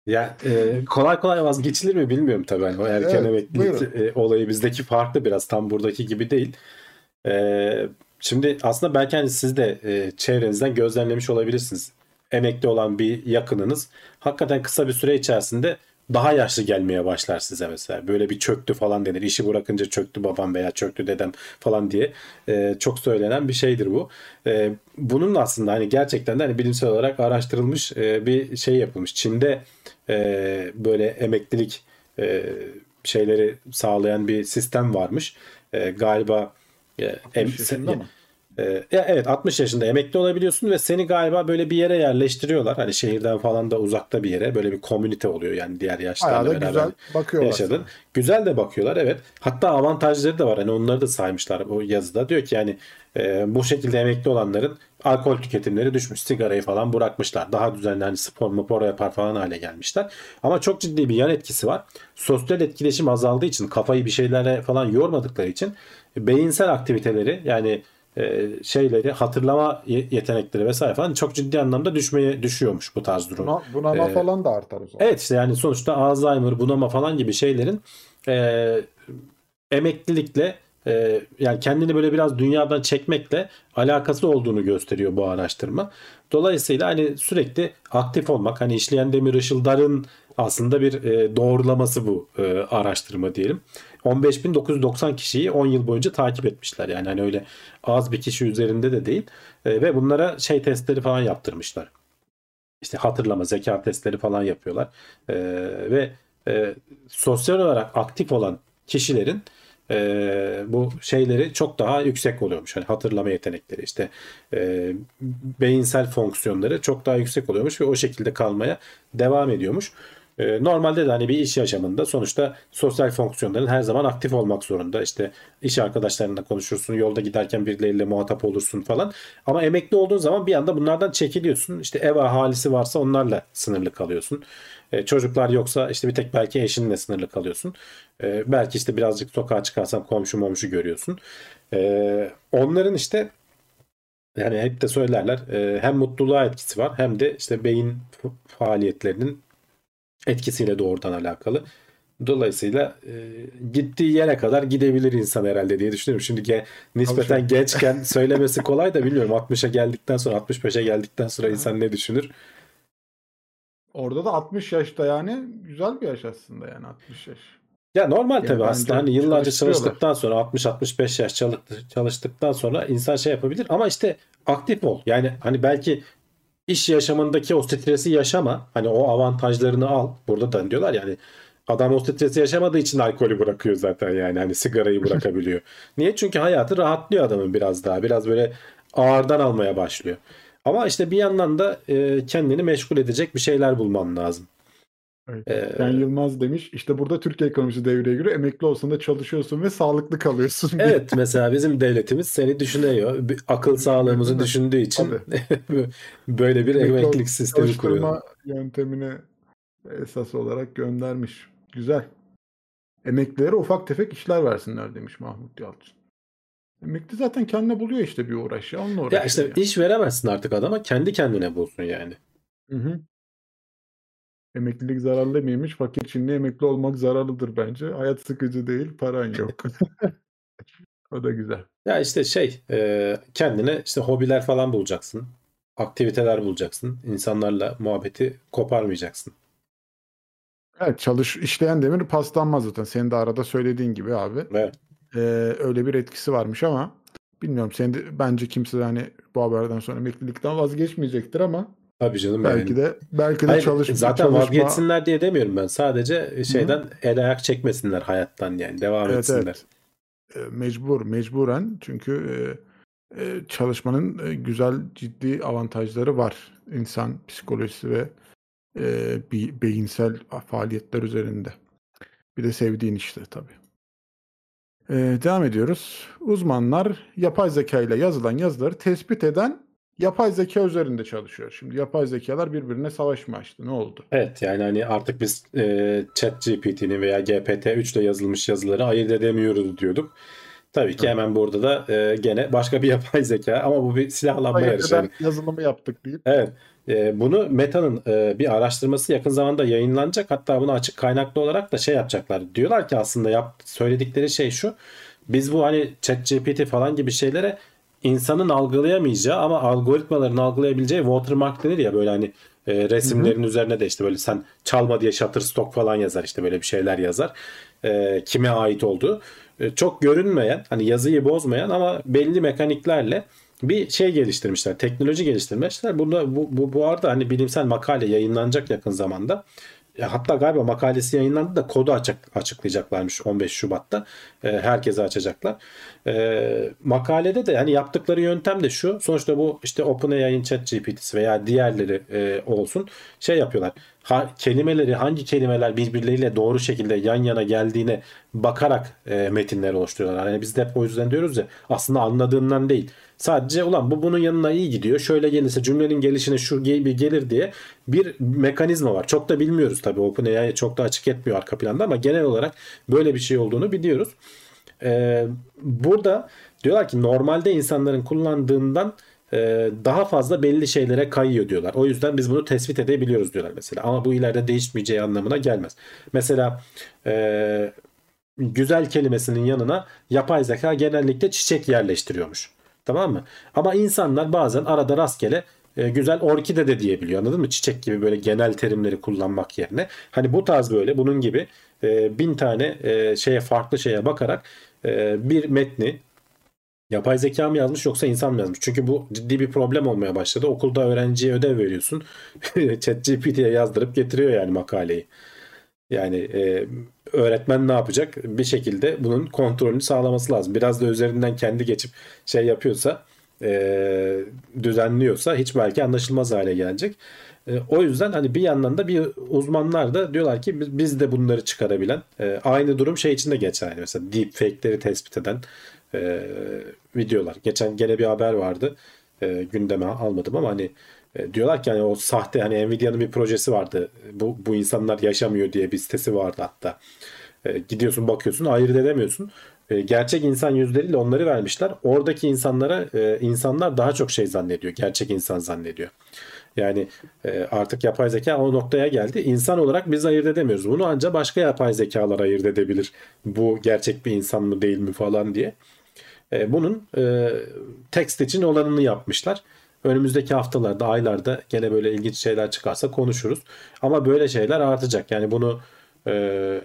ya e, kolay kolay vazgeçilir mi bilmiyorum tabii. Hani o erken Evet, emeklilik buyurun. e, olayı bizdeki farklı biraz tam buradaki gibi değil. E, şimdi aslında belki hani siz de e, çevrenizden gözlemlemiş olabilirsiniz. Emekli olan bir yakınınız hakikaten kısa bir süre içerisinde daha yaşlı gelmeye başlar size mesela. Böyle bir çöktü falan denir. İşi bırakınca çöktü babam veya çöktü dedem falan diye e, çok söylenen bir şeydir bu. E, bunun aslında hani gerçekten de hani bilimsel olarak araştırılmış e, bir şey yapılmış. Çin'de e, böyle emeklilik e, şeyleri sağlayan bir sistem varmış. E, galiba e, em- 60 yaşında mı? Ee, ya evet 60 yaşında emekli olabiliyorsun ve seni galiba böyle bir yere yerleştiriyorlar. Hani şehirden falan da uzakta bir yere böyle bir komünite oluyor yani diğer yaşlarla beraber güzel bakıyorlar. yaşadın. sana. Güzel de bakıyorlar evet. Hatta avantajları da var. Hani onları da saymışlar o yazıda. Diyor ki yani e, bu şekilde emekli olanların alkol tüketimleri düşmüş. Sigarayı falan bırakmışlar. Daha düzenli hani spor mupor yapar falan hale gelmişler. Ama çok ciddi bir yan etkisi var. Sosyal etkileşim azaldığı için kafayı bir şeylerle falan yormadıkları için beyinsel aktiviteleri yani e, şeyleri hatırlama ye- yetenekleri vesaire falan çok ciddi anlamda düşmeye düşüyormuş bu tarz durum. Buna, bunama Ee, falan da artar o zaman. Evet işte yani sonuçta Alzheimer, bunama falan gibi şeylerin e, emeklilikle e, yani kendini böyle biraz dünyadan çekmekle alakası olduğunu gösteriyor bu araştırma. Dolayısıyla hani sürekli aktif olmak hani işleyen demir ışıldarın aslında bir e, doğrulaması bu e, araştırma diyelim. 15.990 kişiyi 10 yıl boyunca takip etmişler. Yani hani öyle az bir kişi üzerinde de değil. E, ve bunlara şey testleri falan yaptırmışlar işte hatırlama, zeka testleri falan yapıyorlar. Ee, ve e, sosyal olarak aktif olan kişilerin e, bu şeyleri çok daha yüksek oluyormuş. Hani hatırlama yetenekleri işte e, beyinsel fonksiyonları çok daha yüksek oluyormuş ve o şekilde kalmaya devam ediyormuş. E, Normalde de hani bir iş yaşamında sonuçta sosyal fonksiyonların her zaman aktif olmak zorunda. İşte iş arkadaşlarınla konuşursun, yolda giderken birileriyle muhatap olursun falan. Ama emekli olduğun zaman bir anda bunlardan çekiliyorsun. İşte ev ahalisi varsa onlarla sınırlı kalıyorsun. E, çocuklar yoksa işte bir tek belki eşinle sınırlı kalıyorsun. E, belki işte birazcık sokağa çıkarsan komşu momşu görüyorsun. Onların işte yani hep de söylerler e, hem mutluluğa etkisi var hem de işte beyin faaliyetlerinin etkisiyle doğrudan alakalı. Dolayısıyla e, gittiği yere kadar gidebilir insan herhalde diye düşünüyorum. Şimdi ge- nispeten canım. gençken söylemesi kolay da bilmiyorum. 60'a geldikten sonra 65'e geldikten sonra insan ne düşünür? Orada da 60 yaşta yani güzel bir yaş aslında yani 60 yaş. Ya normal Yani tabii aslında hani yıllarca çalıştıktan sonra 60-65 yaş çalı- çalıştıktan sonra insan şey yapabilir ama işte aktif ol. Yani hani belki iş yaşamındaki o stresi yaşama. Hani o avantajlarını al. Burada da diyorlar yani adam o stresi yaşamadığı için alkolü bırakıyor zaten yani hani sigarayı bırakabiliyor. Niye? Çünkü hayatı rahatlıyor adamın biraz daha. Biraz böyle ağırdan almaya başlıyor. Ama işte bir yandan da e, kendini meşgul edecek bir şeyler bulman lazım. Evet. Ee, Ken Yılmaz demiş işte burada Türkiye ekonomisi devreye giriyor. Emekli olsan da çalışıyorsun ve sağlıklı kalıyorsun. diye. Evet mesela bizim devletimiz seni düşünüyor. Bir Akıl sağlığımızı düşündüğü için böyle bir Emekli emeklilik ol- sistemi kuruyor. Yöntemini esas olarak göndermiş. Güzel. Emeklilere ufak tefek işler versinler demiş Mahmut Yalçın. Emekli zaten kendine buluyor işte bir uğraş ya. Onunla uğraşıyor. Ya işte yani. iş veremezsin artık adama kendi kendine bulsun yani. Hı hı. Emeklilik zararlı mıymış? Fakir Çinli emekli olmak zararlıdır bence. Hayat sıkıcı değil, paran yok. O da güzel. Ya işte şey e, kendine işte hobiler falan bulacaksın. Aktiviteler bulacaksın. İnsanlarla muhabbeti koparmayacaksın. Evet çalış işleyen demir paslanmaz zaten. Senin de arada söylediğin gibi abi. Evet. Ee, öyle bir etkisi varmış ama bilmiyorum. Senin de, bence kimse de hani bu haberden sonra emeklilikten vazgeçmeyecektir ama Tabii canım belki yani. de belki de Hayır, çalışma zaten çalışma- vazgeçsinler diye demiyorum ben. Sadece şeyden el ayak çekmesinler hayattan yani. Devam Evet, etsinler. evet. Mecbur mecburen çünkü e, e, çalışmanın e, güzel ciddi avantajları var insan psikolojisi ve e, bir beyinsel faaliyetler üzerinde. Bir de sevdiğin işte tabii. Devam ediyoruz. Uzmanlar yapay zeka ile yazılan yazıları tespit eden yapay zeka üzerinde çalışıyor. Şimdi yapay zekalar birbirine savaş mı açtı? Ne oldu? Evet yani hani artık biz e, ChatGPT'nin veya GPT-3 ile yazılmış yazıları ayırt edemiyoruz diyorduk. Tabii ki Evet. hemen burada da e, gene başka bir yapay zeka ama bu bir silahlanma yarışı. yani. Yazılımı yaptık deyip Evet. E, bunu Meta'nın e, bir araştırması yakın zamanda yayınlanacak. Hatta bunu açık kaynaklı olarak da şey yapacaklar. Diyorlar ki aslında yap, söyledikleri şey şu. Biz bu hani ChatGPT falan gibi şeylere insanın algılayamayacağı ama algoritmaların algılayabileceği watermark denir ya böyle hani e, resimlerin üzerine de işte böyle sen çalma diye Shutterstock falan yazar işte böyle bir şeyler yazar. E, kime ait olduğu. E, çok görünmeyen hani yazıyı bozmayan ama belli mekaniklerle bir şey geliştirmişler. Teknoloji geliştirmişler. Bunda bu, bu, bu arada hani bilimsel makale yayınlanacak yakın zamanda. Ya hatta galiba makalesi yayınlandı da kodu açık, açıklayacaklarmış 15 Şubat'ta. E, herkese açacaklar. E, makalede de hani yaptıkları yöntem de şu. Sonuçta bu işte OpenAI'nin ChatGPT'si veya diğerleri e, olsun şey yapıyorlar. Ha, kelimeleri hangi kelimeler birbirleriyle doğru şekilde yan yana geldiğine bakarak e, metinler oluşturuyorlar. Hani biz de hep o yüzden diyoruz ya aslında anladığından değil. Sadece ulan bu bunun yanına iyi gidiyor. Şöyle gelirse cümlenin gelişine şu gibi gelir diye bir mekanizma var. Çok da bilmiyoruz tabii. OpenAI çok da açık etmiyor arka planda ama genel olarak böyle bir şey olduğunu biliyoruz. Ee, burada diyorlar ki normalde insanların kullandığından e, daha fazla belli şeylere kayıyor diyorlar. O yüzden biz bunu tespit edebiliyoruz diyorlar mesela. Ama bu ileride değişmeyeceği anlamına gelmez. Mesela e, güzel kelimesinin yanına yapay zeka genellikle çiçek yerleştiriyormuş. Tamam mı? Ama insanlar bazen arada rastgele e, güzel orkide de diyebiliyor. Anladın mı? Çiçek gibi böyle genel terimleri kullanmak yerine. Hani bu tarz böyle bunun gibi e, bin tane e, şeye farklı şeye bakarak e, bir metni yapay zeka mı yazmış yoksa insan mı yazmış? Çünkü bu ciddi bir problem olmaya başladı. Okulda öğrenciye ödev veriyorsun. ChatGPT'ye yazdırıp getiriyor yani makaleyi. Yani e, öğretmen ne yapacak? Bir şekilde bunun kontrolünü sağlaması lazım. Biraz da üzerinden kendi geçip şey yapıyorsa e, düzenliyorsa hiç belki anlaşılmaz hale gelecek. E, o yüzden hani bir yandan da bir uzmanlar da diyorlar ki biz, biz de bunları çıkarabilen e, aynı durum şey için de geçerli. Mesela deepfake'leri tespit eden e, videolar. Geçen gene bir haber vardı. E, gündeme almadım ama hani e, diyorlar ki hani o sahte hani Nvidia'nın bir projesi vardı. Bu, bu insanlar yaşamıyor diye bir sitesi vardı hatta. E, gidiyorsun bakıyorsun ayırt edemiyorsun. E, gerçek insan yüzleriyle onları vermişler. Oradaki insanlara e, insanlar daha çok şey zannediyor. Gerçek insan zannediyor. Yani e, artık yapay zeka o noktaya geldi. İnsan olarak biz ayırt edemiyoruz. Bunu ancak başka yapay zekalar ayırt edebilir. Bu gerçek bir insan mı değil mi falan diye. E, bunun e, text için olanını yapmışlar. Önümüzdeki haftalarda, aylarda gene böyle ilginç şeyler çıkarsa konuşuruz. Ama böyle şeyler artacak. Yani bunu e,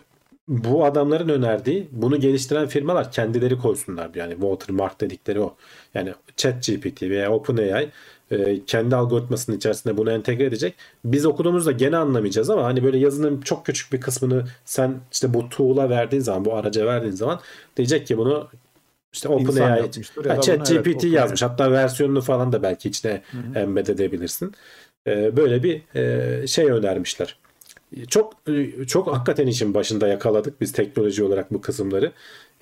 bu adamların önerdiği bunu geliştiren firmalar kendileri koysunlar. Yani watermark dedikleri o. Yani ChatGPT veya OpenAI e, kendi algoritmasının içerisinde bunu entegre edecek. Biz okuduğumuzda gene anlamayacağız ama hani böyle yazının çok küçük bir kısmını sen işte bu tool'a verdiğin zaman, bu araca verdiğin zaman diyecek ki bunu işte OpenAI, yapmıştır ya ChatGPT evet, yazmış. Hatta versiyonunu falan da belki içine embed edebilirsin. E, böyle bir e, şey önermişler. Çok e, çok hakikaten işin başında yakaladık biz teknoloji olarak bu kısımları.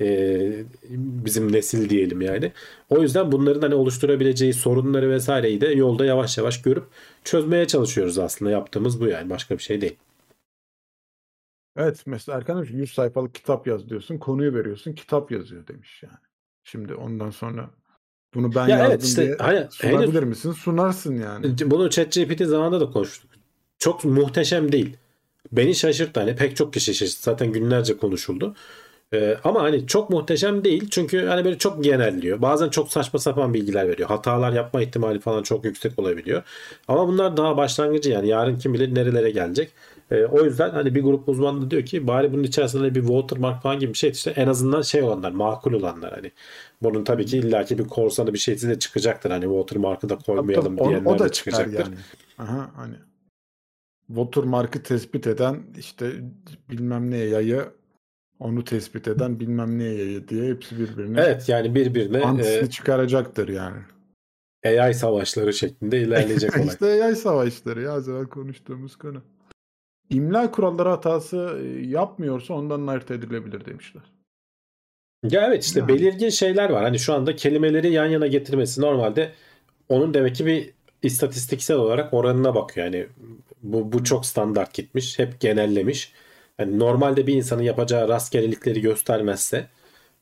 E, bizim nesil diyelim yani. O yüzden bunların hani oluşturabileceği sorunları vesaireyi de yolda yavaş yavaş görüp çözmeye çalışıyoruz aslında. Yaptığımız bu yani başka bir şey değil. Evet mesela Erkan demiş ki 100 sayfalık kitap yaz diyorsun. Konuyu veriyorsun. Kitap yazıyor demiş yani. Şimdi ondan sonra bunu ben Ya evet yazdım işte diye hani sunabilir henüz- misin? Sunarsın yani. Bunu ChatGPT zamanında da konuştuk. Çok muhteşem değil. Beni şaşırttı. Hani pek çok kişi şaşırttı. Zaten günlerce konuşuldu. Ee, ama hani çok muhteşem değil çünkü hani böyle çok genelliyor. Bazen çok saçma sapan bilgiler veriyor. Hatalar yapma ihtimali falan çok yüksek olabiliyor. Ama bunlar daha başlangıcı yani yarın kim bilir nerelere gelecek. Ee, o yüzden hani bir grup uzman da diyor ki bari bunun içerisinde bir watermark falan gibi bir şey işte en azından şey olanlar makul olanlar hani. Bunun tabii ki illaki bir korsanı bir şeysi de çıkacaktır. Hani watermark'ı da koymayalım Tabii, o- diyenler o da de çıkacaktır. yani. Aha, hani watermark'ı tespit eden işte bilmem neye yayı onu tespit eden bilmem neye yayı diye hepsi birbirine Evet yani birbirine antisini e, çıkaracaktır yani. AI savaşları şeklinde ilerleyecek olay. işte yay savaşları ya az evvel konuştuğumuz konu. İmla kuralları hatası e, yapmıyorsa ondan ayırt edilebilir demişler. Ya evet işte Yani. belirgin şeyler var. Hani şu anda kelimeleri yan yana getirmesi normalde onun demek ki bir istatistiksel olarak oranına bakıyor. Yani bu, bu çok standart gitmiş. Hep genellemiş. Yani normalde bir insanın yapacağı rastgelelikleri göstermezse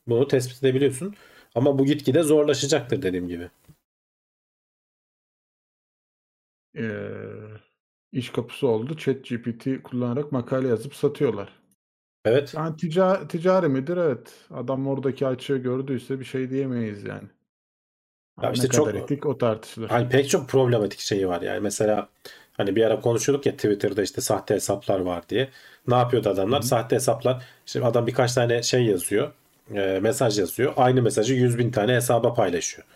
bunu tespit edebiliyorsun. Ama bu gitgide zorlaşacaktır dediğim gibi. Ee, iş kapısı oldu. ChatGPT kullanarak makale yazıp satıyorlar. Evet. Yani tica- ticari midir? Evet. Adam oradaki açığı gördüyse bir şey diyemeyiz yani. Ama işte ne kadar çok- etik o tartışılır. Hani pek çok problematik şeyi var yani. Mesela hani bir ara konuşuyorduk ya Twitter'da işte sahte hesaplar var diye. Ne yapıyordu adamlar? Hı. Sahte hesaplar. İşte adam birkaç tane şey yazıyor. e, mesaj yazıyor. Aynı mesajı 100 bin tane hesaba paylaşıyor.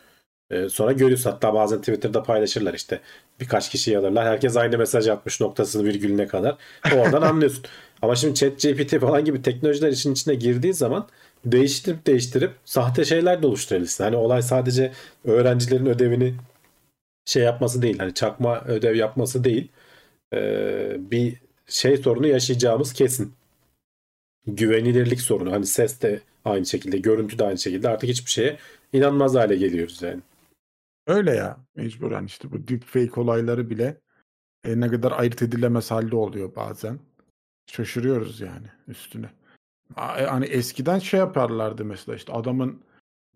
E, sonra görüyorsun hatta bazen Twitter'da paylaşırlar işte. Birkaç kişi alırlar. Herkes aynı mesaj atmış noktasını virgülüne kadar. Oradan anlıyorsun. Ama şimdi ChatGPT falan gibi teknolojiler işin içine girdiği zaman değiştirip değiştirip sahte şeyler de oluşturabilirsin. Hani olay sadece öğrencilerin ödevini şey yapması değil. Hani çakma ödev yapması değil. Ee, bir şey sorunu yaşayacağımız kesin. Güvenilirlik sorunu. Hani ses de aynı şekilde, görüntü de aynı şekilde. Artık hiçbir şeye inanmaz hale geliyoruz yani. Öyle ya. Mecburen işte bu deepfake olayları bile e, ne kadar ayırt edilemez halde oluyor bazen. Şaşırıyoruz yani üstüne. A- e, Hani eskiden şey yaparlardı mesela işte adamın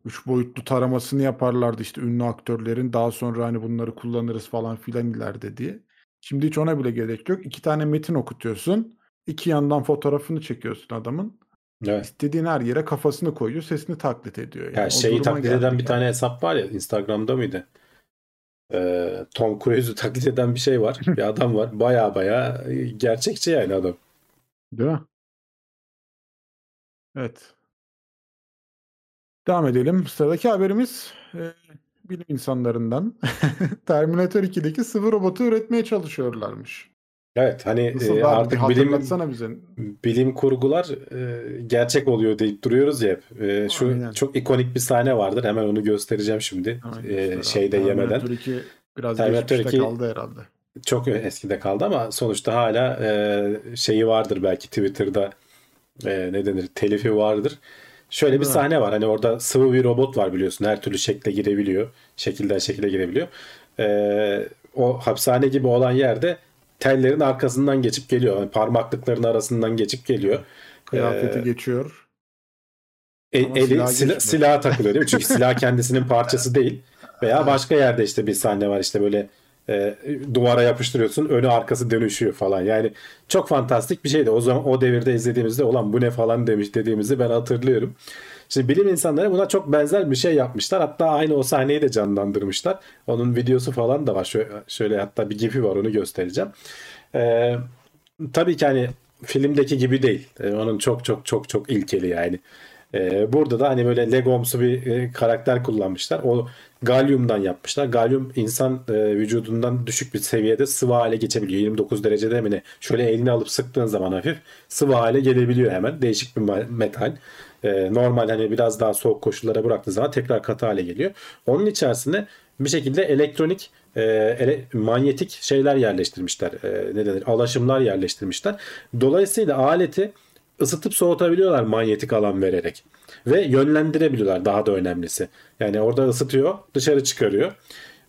üç boyutlu taramasını yaparlardı işte ünlü aktörlerin daha sonra hani bunları kullanırız falan filan ileride diye. Şimdi hiç ona bile gerek yok. İki tane metin okutuyorsun. iki yandan fotoğrafını çekiyorsun adamın. Evet. İstediğin her yere kafasını koyuyor, sesini taklit ediyor. Yani Ya o şeyi taklit eden bir yani. tane hesap var ya Instagram'da mıydı? Ee, Tom Cruise'u taklit eden bir şey var. Bir adam var. Baya baya gerçekçi yani adam. Değil mi? Evet. Devam edelim. Sıradaki haberimiz e, bilim insanlarından Terminator 2'deki sıvı robotu üretmeye çalışıyorlarmış. Evet hani Nasıl e, artık bilim bize. bilim kurgular e, gerçek oluyor deyip duruyoruz ya hep. E, şu Aynen. çok ikonik bir sahne vardır. Hemen onu göstereceğim şimdi. E, şeyde yemeden. Terminator 2 biraz Terminator geçmişte 2 kaldı herhalde. Çok eskide kaldı ama sonuçta hala e, şeyi vardır belki Twitter'da e, ne denir telifi vardır. Şöyle bir mi? sahne var. Hani orada sıvı bir robot var biliyorsun. Her türlü şekle girebiliyor. Şekilden şekile girebiliyor. E, o hapishane gibi olan yerde tellerin arkasından geçip geliyor. Yani parmaklıkların arasından geçip geliyor. Kıyafeti Ee, geçiyor. E- Ama eli silah sila- silaha takılıyor değil mi? Çünkü silah kendisinin parçası değil. Veya başka yerde işte bir sahne var işte böyle e, duvara yapıştırıyorsun önü arkası dönüşüyor falan. Yani çok fantastik bir şeydi. O zaman o devirde izlediğimizde olan bu ne falan demiş dediğimizi ben hatırlıyorum. Şimdi bilim insanları buna çok benzer bir şey yapmışlar. Hatta aynı o sahneyi de canlandırmışlar. Onun videosu falan da var. Şöyle, şöyle hatta bir gibi var onu göstereceğim. Ee, tabii ki hani filmdeki gibi değil. Ee, onun çok çok çok çok ilkeli yani. Ee, burada da hani böyle Legomsu bir e, karakter kullanmışlar. O galyumdan yapmışlar. Galyum insan e, vücudundan düşük bir seviyede sıvı hale geçebiliyor. 29 derecede mi ne? Şöyle elini alıp sıktığın zaman hafif sıvı hale gelebiliyor hemen. Değişik bir metal. Ee, normal hani biraz daha soğuk koşullara bıraktığı zaman tekrar katı hale geliyor. Onun içerisine bir şekilde elektronik e, ele- manyetik şeyler yerleştirmişler. E, ne denir? Alaşımlar yerleştirmişler. Dolayısıyla aleti ısıtıp soğutabiliyorlar manyetik alan vererek. Ve yönlendirebiliyorlar daha da önemlisi. Yani orada ısıtıyor, dışarı çıkarıyor.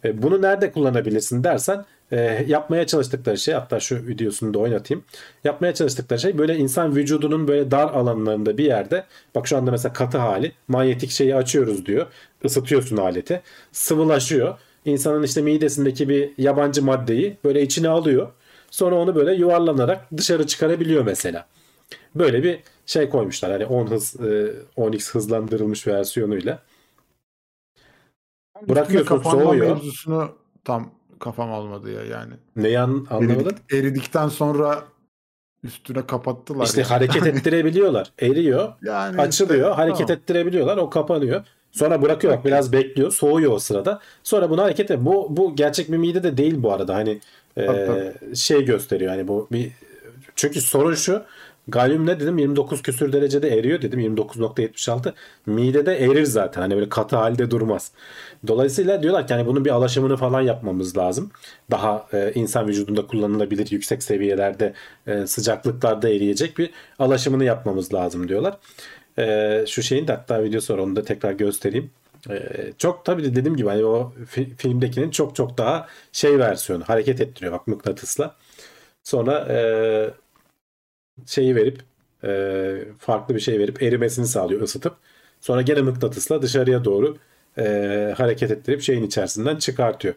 E, bunu nerede kullanabilirsin dersen e, yapmaya çalıştıkları şey hatta şu videosunu da oynatayım. Yapmaya çalıştıkları şey böyle insan vücudunun böyle dar alanlarında bir yerde bak şu anda mesela katı hali manyetik şeyi açıyoruz diyor. Isıtıyorsun aleti. Sıvılaşıyor. İnsanın işte midesindeki bir yabancı maddeyi böyle içine alıyor. Sonra onu böyle yuvarlanarak dışarı çıkarabiliyor mesela. Böyle bir şey koymuşlar. Hani 10 hız e, 10x hızlandırılmış versiyonuyla. Bırakıyorsun, soğuyor. mevzusunu tam kafam almadı ya yani. Neyi an- anlamadın? Eridik- eridikten sonra üstüne kapattılar. İşte ya. hareket ettirebiliyorlar. Eriyor, yani açılıyor, işte, hareket tamam. ettirebiliyorlar. O kapanıyor. Sonra bırakıyor bak biraz bekliyor. Soğuyor o sırada. Sonra bunu hareket et. Bu bu gerçek bir mide de değil bu arada. Hani e, Tabii, tabii. şey gösteriyor hani bu bir çünkü sorun şu. Galyum ne dedim 29 küsür derecede eriyor dedim 29.76 midede erir zaten hani böyle katı halde durmaz. Dolayısıyla diyorlar ki hani bunun bir alaşımını falan yapmamız lazım. Daha e, insan vücudunda kullanılabilir yüksek seviyelerde e, sıcaklıklarda eriyecek bir alaşımını yapmamız lazım diyorlar. E, şu şeyin de hatta video var onu da tekrar göstereyim. E, çok tabii de dediğim gibi hani o fi- filmdekinin çok çok daha şey versiyonu hareket ettiriyor bak mıknatısla. Sonra e, şeyi verip e, farklı bir şey verip erimesini sağlıyor ısıtıp. Sonra gene mıknatısla dışarıya doğru e, hareket ettirip şeyin içerisinden çıkartıyor.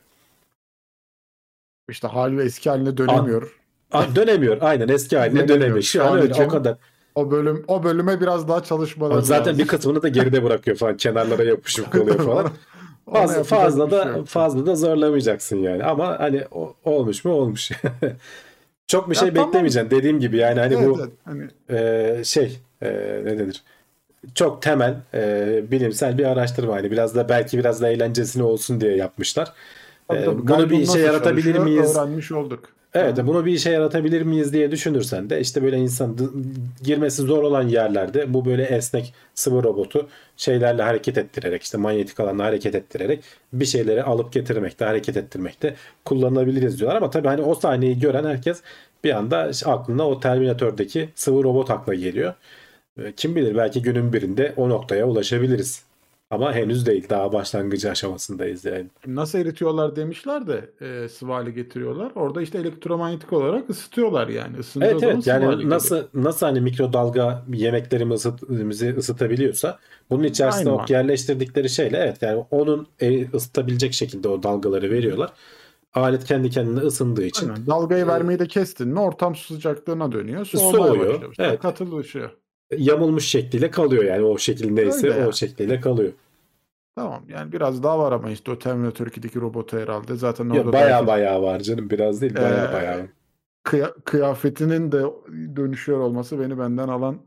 İşte hal ve eski haline dönemiyor. A- dönemiyor. Aynen eski haline Dönemiyor. dönemiyor. Şu an öyle o kadar. O bölüm o bölüme biraz daha çalışmalar Zaten lazım. bir kısmını da geride bırakıyor falan. Kenarlara yapışıp kalıyor falan. Fazla, fazla şey da yok. fazla da zorlamayacaksın yani. Ama hani o- olmuş mu olmuş. Çok bir Ya şey tamam. beklemeyeceksin. Dediğim gibi yani hani Evet, bu evet. Hani e, şey e, ne denir? Çok temel e, bilimsel bir araştırma. Hani biraz da belki biraz da eğlencesine olsun diye yapmışlar. Tabii E, tabii, bunu bir işe yaratabilir miyiz? Öğrenmiş olduk. Evet, Yani bunu bir işe yaratabilir miyiz diye düşünürsen de işte böyle insan girmesi zor olan yerlerde bu böyle esnek sıvı robotu şeylerle hareket ettirerek işte manyetik alanla hareket ettirerek bir şeyleri alıp getirmekte, hareket ettirmekte kullanılabiliriz diyorlar ama tabii hani o sahneyi gören herkes bir anda aklına o Terminator'daki sıvı robot akla geliyor. E, Kim bilir belki günün birinde o noktaya ulaşabiliriz. Ama henüz değil. Daha başlangıcı aşamasındayız yani. Nasıl eritiyorlar demişler de e, sıvı hale getiriyorlar. Orada işte elektromanyetik olarak ısıtıyorlar yani. Isındığı Evet evet yani geliyor. nasıl nasıl hani mikrodalga yemeklerimizi ısıt, ısıtabiliyorsa bunun içerisine Aynı o yerleştirdikleri şeyle evet yani onun e, ısıtabilecek şekilde o dalgaları veriyorlar. Alet kendi kendine ısındığı için Aynen. Dalgayı Ee, vermeyi de kestin mi ortam sıcaklığına dönüyor. Soğuyor, evet. Katılışıyor. yamulmuş şekliyle kalıyor yani o şekil neyse Öyle o ya. şekliyle kalıyor. Tamam yani biraz daha var ama işte o Terminator 2'deki robotu herhalde. Zaten Ya orada baya da baya var canım biraz değil baya Ee, baya. kıya- kıyafetinin de dönüşüyor olması beni benden alan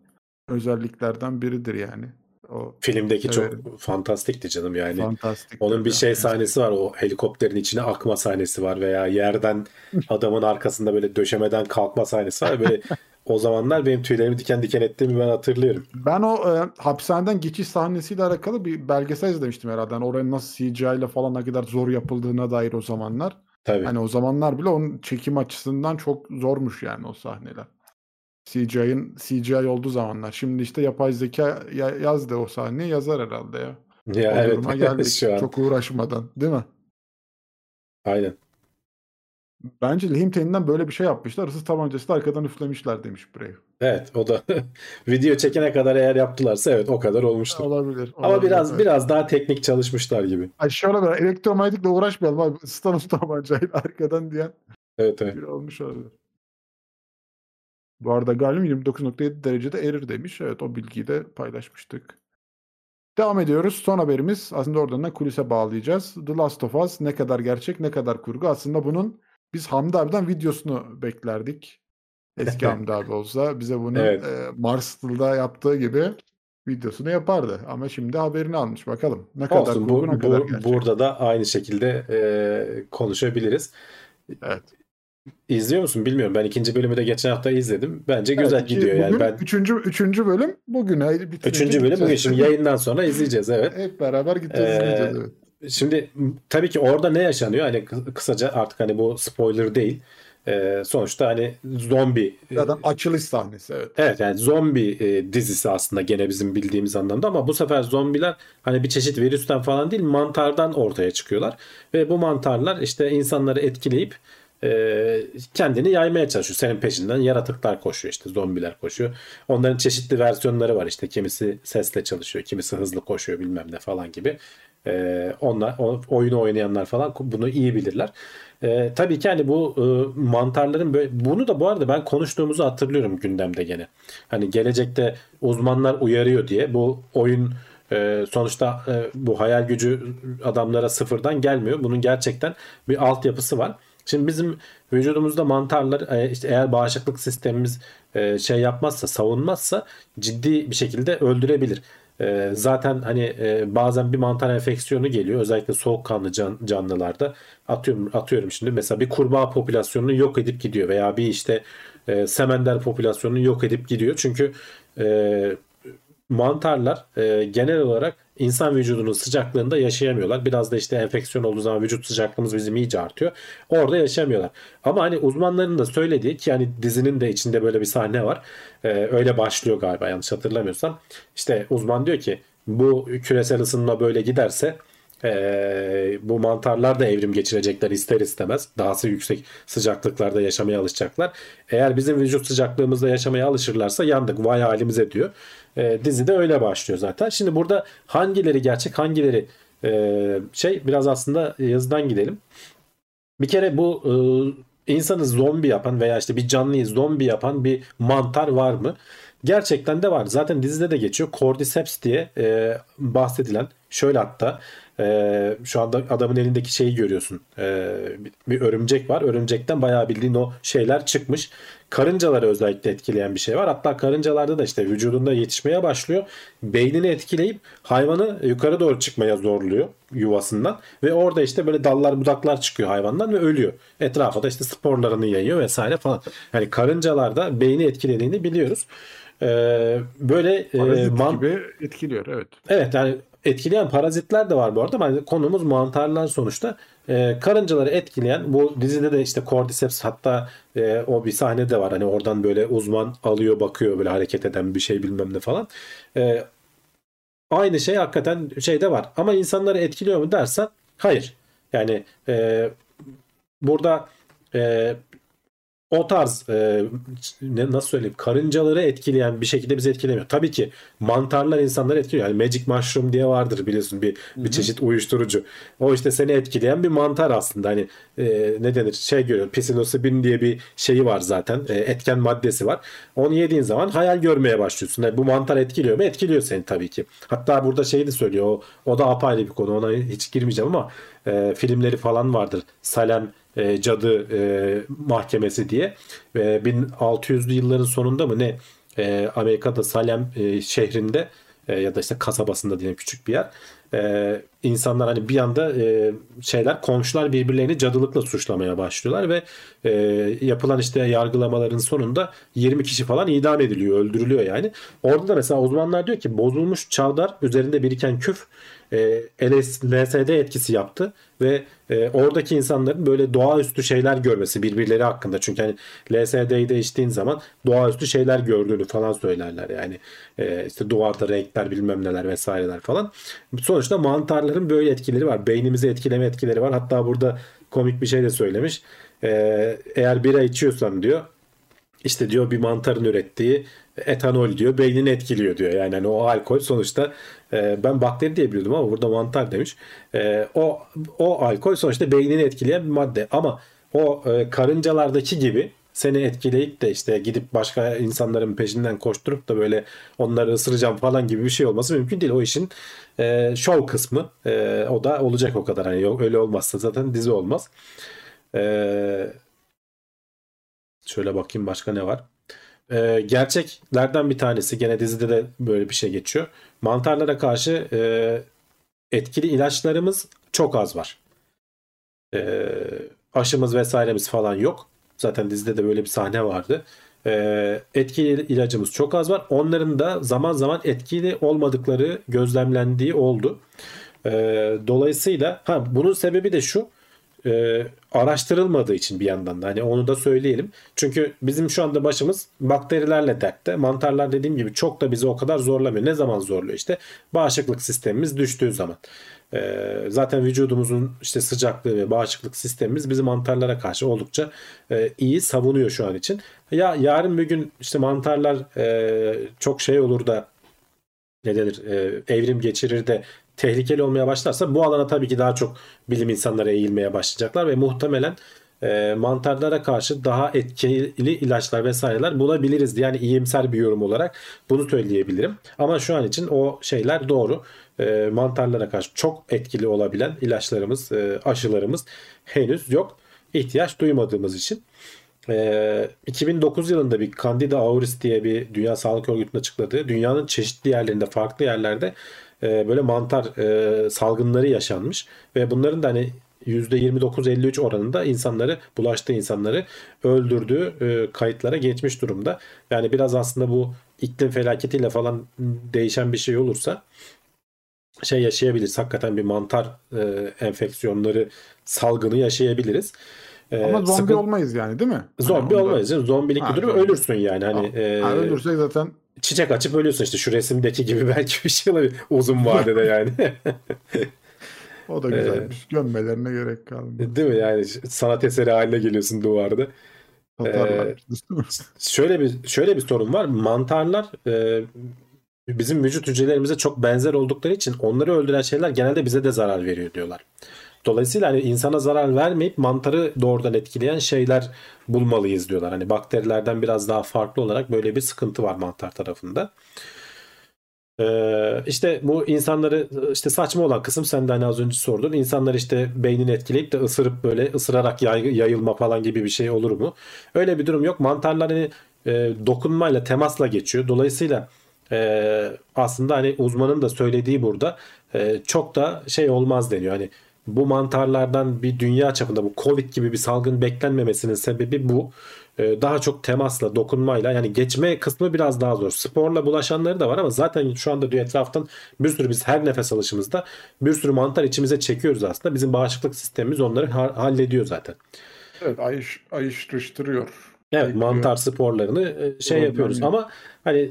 özelliklerden biridir yani. O Filmdeki çok evet. fantastikti canım yani. fantastik. Onun bir şey sahnesi var. O helikopterin içine akma sahnesi var veya yerden adamın arkasında böyle döşemeden kalkma sahnesi var. Böyle o zamanlar benim tüylerimi diken diken ettiğimi ben hatırlıyorum. Ben o e, hapishaneden geçiş sahnesiyle alakalı bir belgesel izlemiştim herhalde. Yani oranın nasıl CGI ile falan ne kadar zor yapıldığına dair o zamanlar. Tabii. Hani o zamanlar bile onun çekim açısından çok zormuş yani o sahneler. CGI'ın CGI olduğu zamanlar. Şimdi işte yapay zeka ya- yazdı o sahneyi yazar herhalde ya. ya o evet. geldik Şu an. çok uğraşmadan değil mi? Aynen. Bence lehim teninden böyle bir şey yapmışlar. Isız tabancası da arkadan üflemişler demiş Brave. Evet o da video çekene kadar eğer yaptılarsa evet o kadar olmuştur. Olabilir. Ama olabilir, biraz evet. biraz daha teknik çalışmışlar gibi. Ay şöyle bir elektromanyetikle uğraşmayalım abi. Isıtan tabancayla arkadan diyen Evet evet. bir olmuş olabilir. Bu arada galyum 29.7 derecede erir demiş. Evet o bilgiyi de paylaşmıştık. Devam ediyoruz. Son haberimiz aslında oradan da kulise bağlayacağız. The Last of Us ne kadar gerçek ne kadar kurgu. Aslında bunun biz Hamdi abiden videosunu beklerdik. Eski Hamdi abi olsa bize bunu Evet. e, Mars'ta yaptığı gibi videosunu yapardı. Ama şimdi haberini almış. Bakalım ne kadar Olsun kurgu bu, ne kadar gerçek. burada da aynı şekilde e, konuşabiliriz. Evet. İzliyor musun bilmiyorum. Ben ikinci bölümü de geçen hafta izledim. Bence güzel iki- gidiyor yani. bugün Ben üçüncü, üçüncü bölüm bugün. Haydi bitirince üçüncü bölüm bugün şimdi yayından sonra izleyeceğiz evet. Hep beraber gideceğiz, Ee, izleyeceğiz. Evet. Şimdi tabii ki orada ne yaşanıyor? Hani kı- kısaca artık hani bu spoiler değil. Ee, sonuçta hani zombi e, Zaten açılış sahnesi evet. Evet yani zombi e, dizisi aslında gene bizim bildiğimiz anlamda ama bu sefer zombiler hani bir çeşit virüsten falan değil mantardan ortaya çıkıyorlar ve bu mantarlar işte insanları etkileyip e, kendini yaymaya çalışıyor. Senin peşinden yaratıklar koşuyor işte zombiler koşuyor. Onların çeşitli versiyonları var işte kimisi sesle çalışıyor, kimisi hızlı koşuyor bilmem ne falan gibi. E, onlar oyunu oynayanlar falan bunu iyi bilirler. E, tabii ki hani bu e, mantarların böyle bunu da bu arada ben konuştuğumuzu hatırlıyorum gündemde gene. Hani gelecekte uzmanlar uyarıyor diye bu oyun e, sonuçta e, bu hayal gücü adamlara sıfırdan gelmiyor. Bunun gerçekten bir altyapısı var. Şimdi bizim vücudumuzda mantarlar e, işte eğer bağışıklık sistemimiz e, şey yapmazsa savunmazsa ciddi bir şekilde öldürebilir. E, zaten hani e, bazen bir mantar enfeksiyonu geliyor. Özellikle soğukkanlı can, canlılarda. Atıyorum atıyorum şimdi. Mesela bir kurbağa popülasyonunu yok edip gidiyor veya bir işte e, semender popülasyonunu yok edip gidiyor. Çünkü e, mantarlar e, genel olarak insan vücudunun sıcaklığında yaşayamıyorlar. Biraz da işte enfeksiyon olduğu zaman vücut sıcaklığımız bizim iyice artıyor. Orada yaşamıyorlar. Ama hani uzmanların da söylediği ki yani dizinin de içinde böyle bir sahne var. E, öyle başlıyor galiba yanlış hatırlamıyorsam. İşte uzman diyor ki bu küresel ısınma böyle giderse e, bu mantarlar da evrim geçirecekler ister istemez. Dahası yüksek sıcaklıklarda yaşamaya alışacaklar. Eğer bizim vücut sıcaklığımızda yaşamaya alışırlarsa yandık vay halimize diyor. E, dizi de öyle başlıyor zaten. Şimdi burada hangileri gerçek hangileri e, şey biraz aslında yazıdan gidelim. Bir kere bu e, insanı zombi yapan veya işte bir canlıyı zombi yapan bir mantar var mı? Gerçekten de var. Zaten dizide de geçiyor. Cordyceps diye e, bahsedilen şöyle hatta e, şu anda adamın elindeki şeyi görüyorsun. E, bir örümcek var. Örümcekten bayağı bildiğin o şeyler çıkmış. Karıncaları özellikle etkileyen bir şey var. Hatta karıncalarda da işte vücudunda yetişmeye başlıyor. Beynini etkileyip hayvanı yukarı doğru çıkmaya zorluyor yuvasından. Ve orada işte böyle dallar budaklar çıkıyor hayvandan ve ölüyor. Etrafa da işte sporlarını yayıyor vesaire falan. Yani karıncalarda beyni etkilediğini biliyoruz. Ee, böyle e, man- gibi etkiliyor evet. Evet yani etkileyen parazitler de var bu arada. Yani konumuz mantarlar sonuçta. Ee, karıncaları etkileyen bu dizide de işte Cordyceps hatta e, o bir sahne de var. Hani oradan böyle uzman alıyor bakıyor böyle hareket eden bir şey bilmem ne falan. Ee, aynı şey hakikaten şeyde var. Ama insanları etkiliyor mu dersen hayır. Yani e, burada e, o tarz e, ne, nasıl söyleyeyim karıncaları etkileyen bir şekilde bizi etkilemiyor. Tabii ki mantarlar insanları etkiliyor. Yani magic mushroom diye vardır biliyorsun bir bir çeşit uyuşturucu. O işte seni etkileyen bir mantar aslında. Hani e, ne denir? Şey görüyor. Psilocybin diye bir şeyi var zaten. E, etken maddesi var. Onu yediğin zaman hayal görmeye başlıyorsun. Yani bu mantar etkiliyor mu? Etkiliyor seni tabii ki. Hatta burada şey de söylüyor. O, o da apayrı bir konu. Ona hiç girmeyeceğim ama e, filmleri falan vardır. Salem e, cadı e, mahkemesi diye. E, 1600'lü yılların sonunda mı ne e, Amerika'da Salem e, şehrinde e, ya da işte kasabasında diyelim küçük bir yer. E, insanlar hani bir anda e, şeyler komşular birbirlerini cadılıkla suçlamaya başlıyorlar ve e, yapılan işte yargılamaların sonunda 20 kişi falan idam ediliyor, öldürülüyor yani. Orada da mesela uzmanlar diyor ki bozulmuş çavdar üzerinde biriken küf e, LSD etkisi yaptı ve e, oradaki insanların böyle doğaüstü şeyler görmesi birbirleri hakkında. Çünkü hani LSD'yi de içtiğin zaman doğaüstü şeyler gördüğünü falan söylerler yani. E, işte duvarda renkler bilmem neler vesaireler falan. Sonuçta mantarların böyle etkileri var beynimizi etkileme etkileri var hatta burada komik bir şey de söylemiş e, eğer bira içiyorsan diyor işte diyor bir mantarın ürettiği etanol diyor beynini etkiliyor diyor. Yani hani o alkol sonuçta e, ben bakteri diye biliyordum ama burada mantar demiş. E, o o alkol sonuçta beynini etkileyen bir madde ama o e, karıncalardaki gibi seni etkileyip de işte gidip başka insanların peşinden koşturup da böyle onları ısıracağım falan gibi bir şey olması mümkün değil. O işin e, şov kısmı e, o da olacak o kadar. Hani öyle olmazsa zaten dizi olmaz. E, şöyle bakayım başka ne var. E, gerçeklerden bir tanesi gene dizide de böyle bir şey geçiyor. Mantarlara karşı e, etkili ilaçlarımız çok az var. E, aşımız vesairemiz falan yok. Zaten dizide de böyle bir sahne vardı. E, etkili ilacımız çok az var. Onların da zaman zaman etkili olmadıkları gözlemlendiği oldu. E, dolayısıyla ha bunun sebebi de şu e, araştırılmadığı için bir yandan da hani onu da söyleyelim. Çünkü bizim şu anda başımız bakterilerle dertte. Mantarlar dediğim gibi çok da bizi o kadar zorlamıyor. Ne zaman zorluyor işte? Bağışıklık sistemimiz düştüğü zaman. E, zaten vücudumuzun işte sıcaklığı ve bağışıklık sistemimiz bizi mantarlara karşı oldukça e, iyi savunuyor şu an için. Ya yarın bir gün işte mantarlar e, çok şey olur da ne denir e, evrim geçirir de tehlikeli olmaya başlarsa bu alana tabii ki daha çok bilim insanları eğilmeye başlayacaklar ve muhtemelen mantarlara karşı daha etkili ilaçlar vesaireler bulabiliriz. Yani iyimser bir yorum olarak bunu söyleyebilirim. Ama şu an için o şeyler doğru. E, mantarlara karşı çok etkili olabilen ilaçlarımız, e, aşılarımız henüz yok. İhtiyaç duymadığımız için. E, 2009 yılında bir Candida auris diye bir Dünya Sağlık Örgütü'nün açıkladığı dünyanın çeşitli yerlerinde farklı yerlerde e, böyle mantar e, salgınları yaşanmış ve bunların da hani %29-53 oranında insanları bulaştığı insanları öldürdüğü e, kayıtlara geçmiş durumda. Yani biraz aslında bu iklim felaketiyle falan değişen bir şey olursa şey yaşayabiliriz. Hakikaten bir mantar e, enfeksiyonları salgını yaşayabiliriz. E, Ama zombi sıkı... olmayız yani değil mi? Zombi hani olmayız. Onda... Zombilik ha, bir durum ölürsün yani. Hani, ha, e, ha, ölürsek zaten çiçek açıp ölüyorsun işte şu resimdeki gibi belki bir şey olabilir uzun vadede yani. O da güzelmiş. Ee, Gömmelerine gerek kalmadı. Değil mi? Yani sanat eseri haline geliyorsun duvarda. Ee, şöyle bir şöyle bir sorun var. Mantarlar e, bizim vücut hücrelerimize çok benzer oldukları için onları öldüren şeyler genelde bize de zarar veriyor diyorlar. Dolayısıyla hani insana zarar vermeyip mantarı doğrudan etkileyen şeyler bulmalıyız diyorlar. Hani bakterilerden biraz daha farklı olarak böyle bir sıkıntı var mantar tarafında. Ee, işte bu insanları işte saçma olan kısım sen de hani az önce sordun. İnsanlar işte beynini etkileyip de ısırıp böyle ısırarak yay, yayılma falan gibi bir şey olur mu? Öyle bir durum yok. Mantarlar hani e, dokunmayla temasla geçiyor. Dolayısıyla e, aslında hani uzmanın da söylediği burada e, çok da şey olmaz deniyor. Hani bu mantarlardan bir dünya çapında bu Covid gibi bir salgın beklenmemesinin sebebi bu. Ee, daha çok temasla, dokunmayla yani geçme kısmı biraz daha zor. Sporla bulaşanları da var ama zaten şu anda etraftan bir sürü biz her nefes alışımızda bir sürü mantar içimize çekiyoruz aslında. Bizim bağışıklık sistemimiz onları hallediyor zaten. Evet ayış, ayıştırıyor. Evet mantar sporlarını e, şey yapıyoruz ama hani e, e,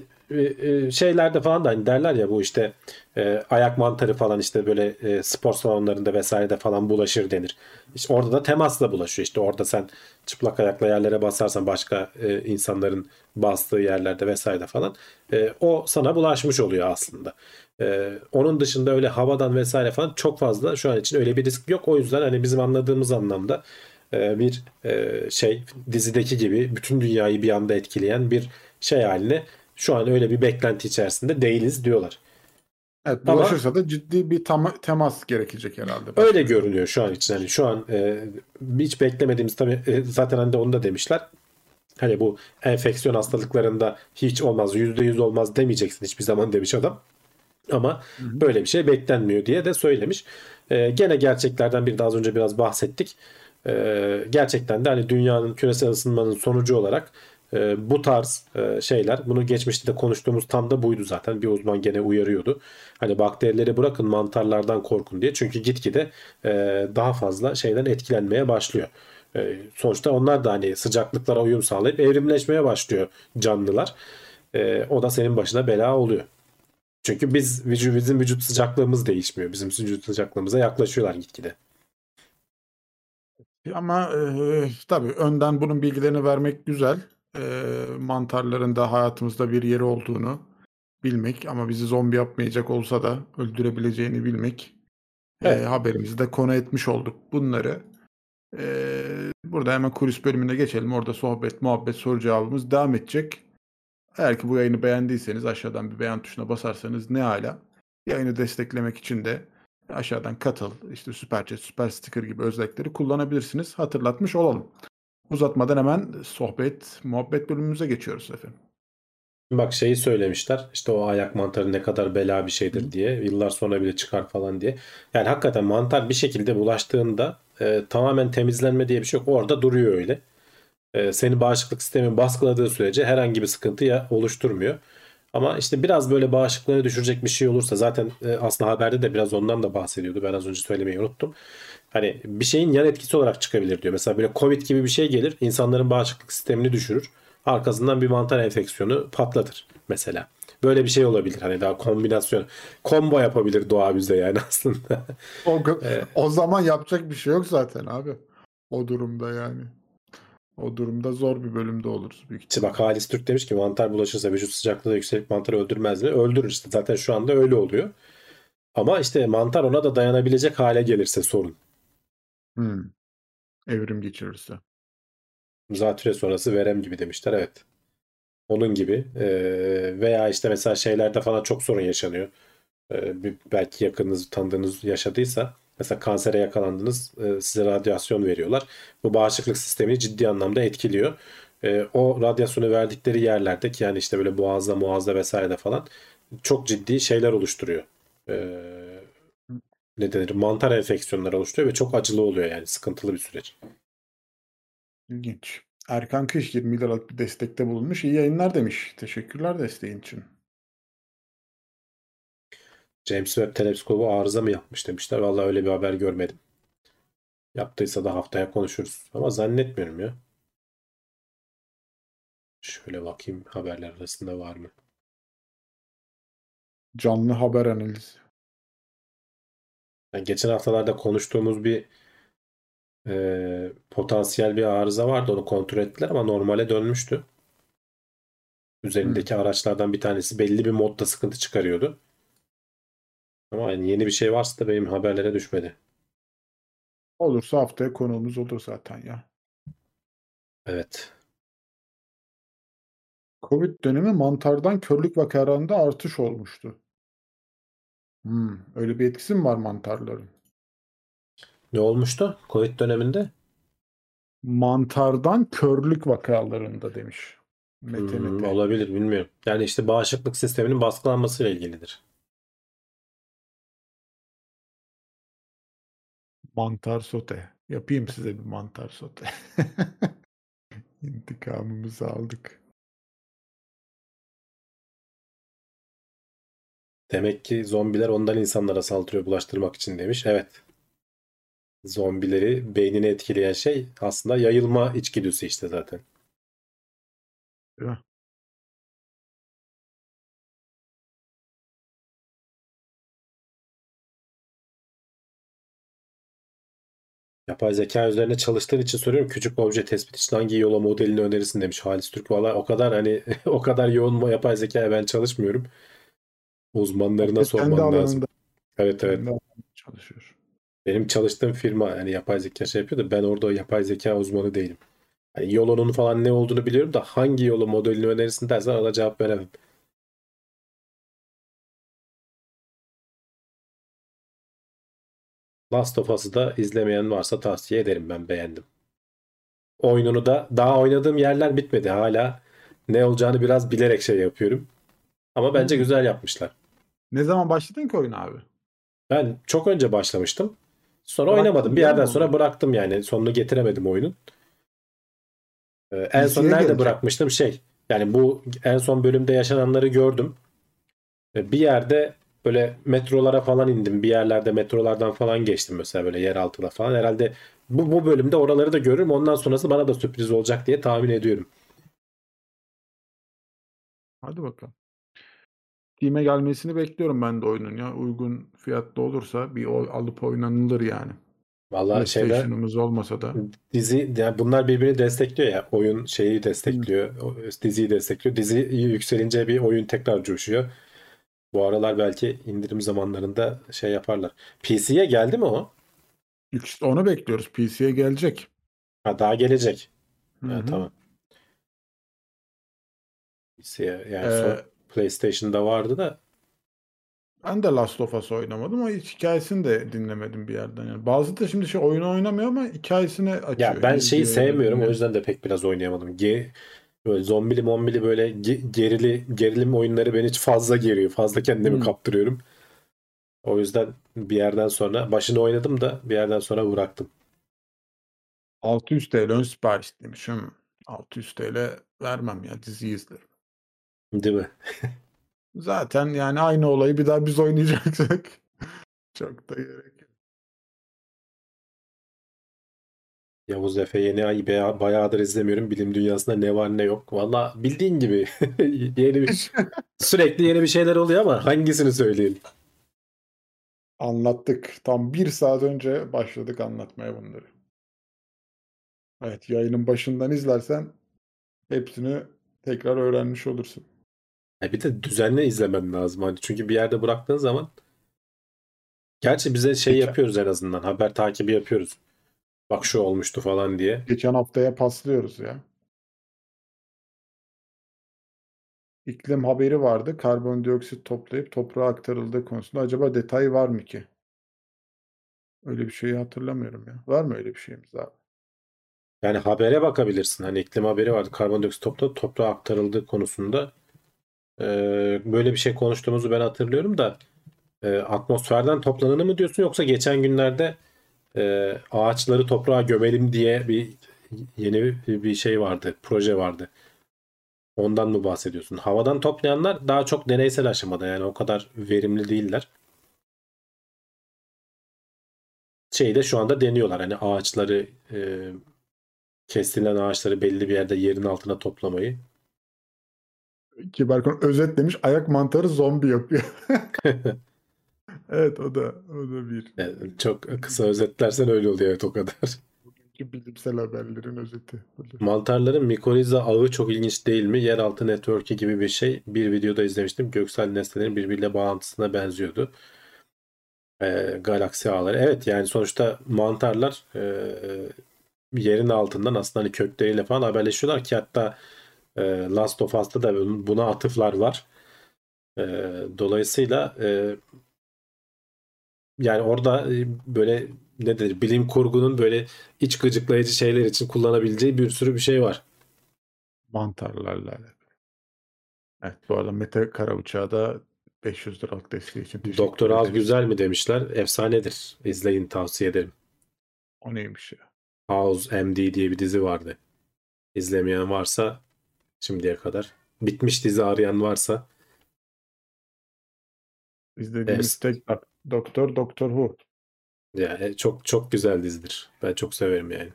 şeylerde falan da hani derler ya bu işte e, ayak mantarı falan işte böyle e, spor salonlarında vesairede falan bulaşır denir. İşte orada da temasla bulaşıyor. İşte orada sen çıplak ayakla yerlere basarsan başka e, insanların bastığı yerlerde vesaire falan e, o sana bulaşmış oluyor aslında. E, onun dışında öyle havadan vesaire falan çok fazla şu an için öyle bir risk yok. O yüzden hani bizim anladığımız anlamda e, bir e, şey dizideki gibi bütün dünyayı bir anda etkileyen bir şey haline şu an öyle bir beklenti içerisinde değiliz diyorlar. Evet bulaşırsa Ama, da ciddi bir tam, temas gerekecek herhalde. Öyle görünüyor şu an için. Yani şu an e, hiç beklemediğimiz tabii e, zaten hani de onu da demişler. Hani bu enfeksiyon hastalıklarında hiç olmaz yüzde yüz olmaz demeyeceksin hiçbir zaman demiş adam. Ama Hı-hı. böyle bir şey beklenmiyor diye de söylemiş. E, gene gerçeklerden bir daha az önce biraz bahsettik. E, gerçekten de hani dünyanın küresel ısınmanın sonucu olarak e, bu tarz e, şeyler bunu geçmişte de konuştuğumuz tam da buydu zaten bir uzman gene uyarıyordu. Hani bakterileri bırakın mantarlardan korkun diye çünkü gitgide e, daha fazla şeyden etkilenmeye başlıyor. E, sonuçta onlar da hani sıcaklıklara uyum sağlayıp evrimleşmeye başlıyor canlılar. E, o da senin başına bela oluyor. Çünkü biz bizim vücut sıcaklığımız değişmiyor. Bizim vücut sıcaklığımıza yaklaşıyorlar gitgide. Ama e, tabii önden bunun bilgilerini vermek güzel e, mantarların da hayatımızda bir yeri olduğunu bilmek ama bizi zombi yapmayacak olsa da öldürebileceğini bilmek evet. e, haberimizde konu etmiş olduk bunları. E, burada hemen kulis bölümüne geçelim. Orada sohbet, muhabbet, soru cevabımız devam edecek. Eğer ki bu yayını beğendiyseniz aşağıdan bir beğen tuşuna basarsanız ne hala. Yayını desteklemek için de aşağıdan katıl, işte süper chat, süper sticker gibi özellikleri kullanabilirsiniz. Hatırlatmış olalım. Uzatmadan hemen sohbet, muhabbet bölümümüze geçiyoruz efendim. Bak şeyi söylemişler işte o ayak mantarı ne kadar bela bir şeydir diye yıllar sonra bile çıkar falan diye. Yani hakikaten mantar bir şekilde bulaştığında e, tamamen temizlenme diye bir şey yok. Orada duruyor öyle. E, seni bağışıklık sistemin baskıladığı sürece herhangi bir sıkıntı ya oluşturmuyor. Ama işte biraz böyle bağışıklığını düşürecek bir şey olursa zaten e, aslında haberde de biraz ondan da bahsediyordu. Ben az önce söylemeyi unuttum. Hani bir şeyin yan etkisi olarak çıkabilir diyor. Mesela böyle Covid gibi bir şey gelir. insanların bağışıklık sistemini düşürür. Arkasından bir mantar enfeksiyonu patlatır mesela. Böyle bir şey olabilir. Hani daha kombinasyon, combo yapabilir doğa bize yani aslında. O, ee, o zaman yapacak bir şey yok zaten abi. O durumda yani. O durumda zor bir bölümde oluruz büyük İşte bak Halis Türk demiş ki mantar bulaşırsa vücut sıcaklığı yükselip mantarı öldürmez mi? Öldürür işte. Zaten şu anda öyle oluyor. Ama işte mantar ona da dayanabilecek hale gelirse sorun. Hmm. Evrim geçirirse. Zatürre sonrası verem gibi demişler evet. Onun gibi Ee, veya işte mesela şeylerde falan çok sorun yaşanıyor. Ee, bir- belki yakınınız tanıdığınız yaşadıysa mesela kansere yakalandınız size radyasyon veriyorlar. Bu bağışıklık sistemini ciddi anlamda etkiliyor. Ee, o radyasyonu verdikleri yerlerde ki yani işte böyle boğazda muazda vesairede falan çok ciddi şeyler oluşturuyor. Ee, ne denir? Mantar enfeksiyonları oluşturuyor ve çok acılı oluyor yani sıkıntılı bir süreç. İlginç. Erkan Kış 20 liralık bir destekte bulunmuş. İyi yayınlar demiş. Teşekkürler desteğin için. James Webb teleskobu arıza mı yapmış demişler. Vallahi öyle bir haber görmedim. Yaptıysa da haftaya konuşuruz. Ama zannetmiyorum ya. Şöyle bakayım haberler arasında var mı? Canlı haber analizi. Yani geçen haftalarda konuştuğumuz bir e, potansiyel bir arıza vardı. Onu kontrol ettiler ama normale dönmüştü. Üzerindeki araçlardan bir tanesi belli bir modda sıkıntı çıkarıyordu. Ama yani yeni bir şey varsa da benim haberlere düşmedi. Olursa haftaya konuğumuz olur zaten ya. Evet. Covid dönemi mantardan körlük vakalarında artış olmuştu. Hmm, öyle bir etkisi mi var mantarların? Ne olmuştu Covid döneminde? Mantardan körlük vakalarında demiş. Mete Hmm, Mete. olabilir bilmiyorum. Yani işte bağışıklık sisteminin baskılanmasıyla ilgilidir. Mantar sote. Yapayım size bir mantar sote. İntikamımızı aldık. Demek ki zombiler ondan insanlara saldırıyor bulaştırmak için demiş. Evet. Zombileri beynini etkileyen şey aslında yayılma içgüdüsü işte zaten. Değil mi? Yapay zeka üzerine çalıştığın için soruyorum. Küçük obje tespit için hangi yola modelini önerirsin demiş Halis Türk. Valla o kadar hani o kadar yoğun yapay zekaya ben çalışmıyorum. Uzmanlarına kendi sorman lazım. Evet evet. çalışıyor. Benim çalıştığım firma yani yapay zeka şey yapıyor da ben orada yapay zeka uzmanı değilim. Hani yolunun falan ne olduğunu biliyorum da hangi yolu modelini önerirsin dersen ona cevap veremem. Last of Us'ı da izlemeyen varsa tavsiye ederim ben beğendim. Oyununu da daha oynadığım yerler bitmedi. Hala ne olacağını biraz bilerek şey yapıyorum. Ama bence güzel yapmışlar. Ne zaman başladın ki oyuna abi? Ben çok önce başlamıştım. Sonra Bıraktın oynamadım. Bir mi yerden sonra bıraktım yani. Sonunu getiremedim oyunun. Ee, en son nerede gelecek. bırakmıştım? Şey. Yani bu en son bölümde yaşananları gördüm. Ee, Bir yerde böyle metrolara falan indim. Bir yerlerde metrolardan falan geçtim mesela böyle yeraltıda falan. Herhalde bu, bu bölümde oraları da görürüm. Ondan sonrası bana da sürpriz olacak diye tahmin ediyorum. Hadi bakalım. Steam'e gelmesini bekliyorum ben de oyunun ya. Uygun fiyatlı olursa bir o alıp oynanılır yani. Vallahi şeyler olmasa da. dizi yani bunlar birbirini destekliyor ya. Oyun şeyi destekliyor. o- Diziyi destekliyor. Dizi yükselince bir oyun tekrar coşuyor. Bu aralar belki indirim zamanlarında şey yaparlar. PC'ye geldi mi o? İşte onu bekliyoruz. PC'ye gelecek. Ha, daha gelecek. Hı Ha, tamam. PC'ye yani Ee, son PlayStation'da vardı da Ben de Last of Us oynamadım ama hiç hikayesini de dinlemedim bir yerden. Yani bazı da şimdi şey oyunu oynamıyor ama hikayesini açıyor. ya ben şeyi sevmiyorum o yüzden de pek biraz oynayamadım. Ge böyle zombili mombili böyle ge- gerili gerilim oyunları beni hiç fazla geriyor. Fazla kendimi Hmm. kaptırıyorum. O yüzden bir yerden sonra başını oynadım da bir yerden sonra bıraktım. 600 TL ön sipariş demiş. Hmm. 600 TL vermem ya dizi izlerim. Değil mi? Zaten yani aynı olayı bir daha biz oynayacaksak çok da gerek yok. Yavuz Efe yeni ay baya- bayağıdır izlemiyorum. Bilim dünyasında ne var ne yok. Valla bildiğin gibi yeni bir sürekli yeni bir şeyler oluyor ama hangisini söyleyelim? Anlattık. Tam bir saat önce başladık anlatmaya bunları. Evet yayının başından izlersen hepsini tekrar öğrenmiş olursun. Ya bir de düzenli izlemen lazım. Hani çünkü bir yerde bıraktığın zaman Gerçi bize şey Geçen- yapıyoruz en azından. Haber takibi yapıyoruz. Bak şu olmuştu falan diye. Geçen haftaya paslıyoruz ya. İklim haberi vardı. Karbondioksit toplayıp toprağa aktarıldığı konusunda acaba detay var mı ki? Öyle bir şeyi hatırlamıyorum ya. Var mı öyle bir şeyimiz abi? Yani habere bakabilirsin. Hani iklim haberi vardı. Karbondioksit topla toprağa aktarıldığı konusunda Ee, böyle bir şey konuştuğumuzu ben hatırlıyorum da e, atmosferden toplananı mı diyorsun yoksa geçen günlerde e, ağaçları toprağa gömelim diye bir yeni bir, şey vardı, proje vardı. Ondan mı bahsediyorsun? Havadan toplayanlar daha çok deneysel aşamada yani o kadar verimli değiller. Şeyde şu anda deniyorlar hani ağaçları e, kesilen ağaçları belli bir yerde yerin altına toplamayı. Kiberkon özetlemiş ayak mantarı zombi yapıyor. Evet o da o da bir Yani çok kısa özetlersen öyle oluyor evet o kadar. bugünkü bilimsel haberlerin özeti. Mantarların mikoriza ağı çok ilginç değil mi? Yeraltı network'i gibi bir şey. Bir videoda izlemiştim. Göksel nesnelerin birbiriyle bağlantısına benziyordu. Ee, galaksi ağları. Evet yani sonuçta mantarlar e, yerin altından aslında hani kökleriyle falan haberleşiyorlar ki hatta e, Last of Us'ta da buna atıflar var. E, dolayısıyla e, yani orada e, böyle ne denir bilim kurgunun böyle iç gıcıklayıcı şeyler için kullanabileceği bir sürü bir şey var. Mantarlarla alakalı. Evet bu arada Mete Karauçak'a da 500 liralık desteği için Doktor Az güzel mi demişler. Efsanedir. İzleyin tavsiye ederim. O neymiş ya? House MD diye bir dizi vardı. İzlemeyen varsa şimdiye kadar. Bitmiş dizi arayan varsa İzlediğimiz tek dok- doktor Doktor Who. yani çok çok güzel dizidir. Ben çok severim yani.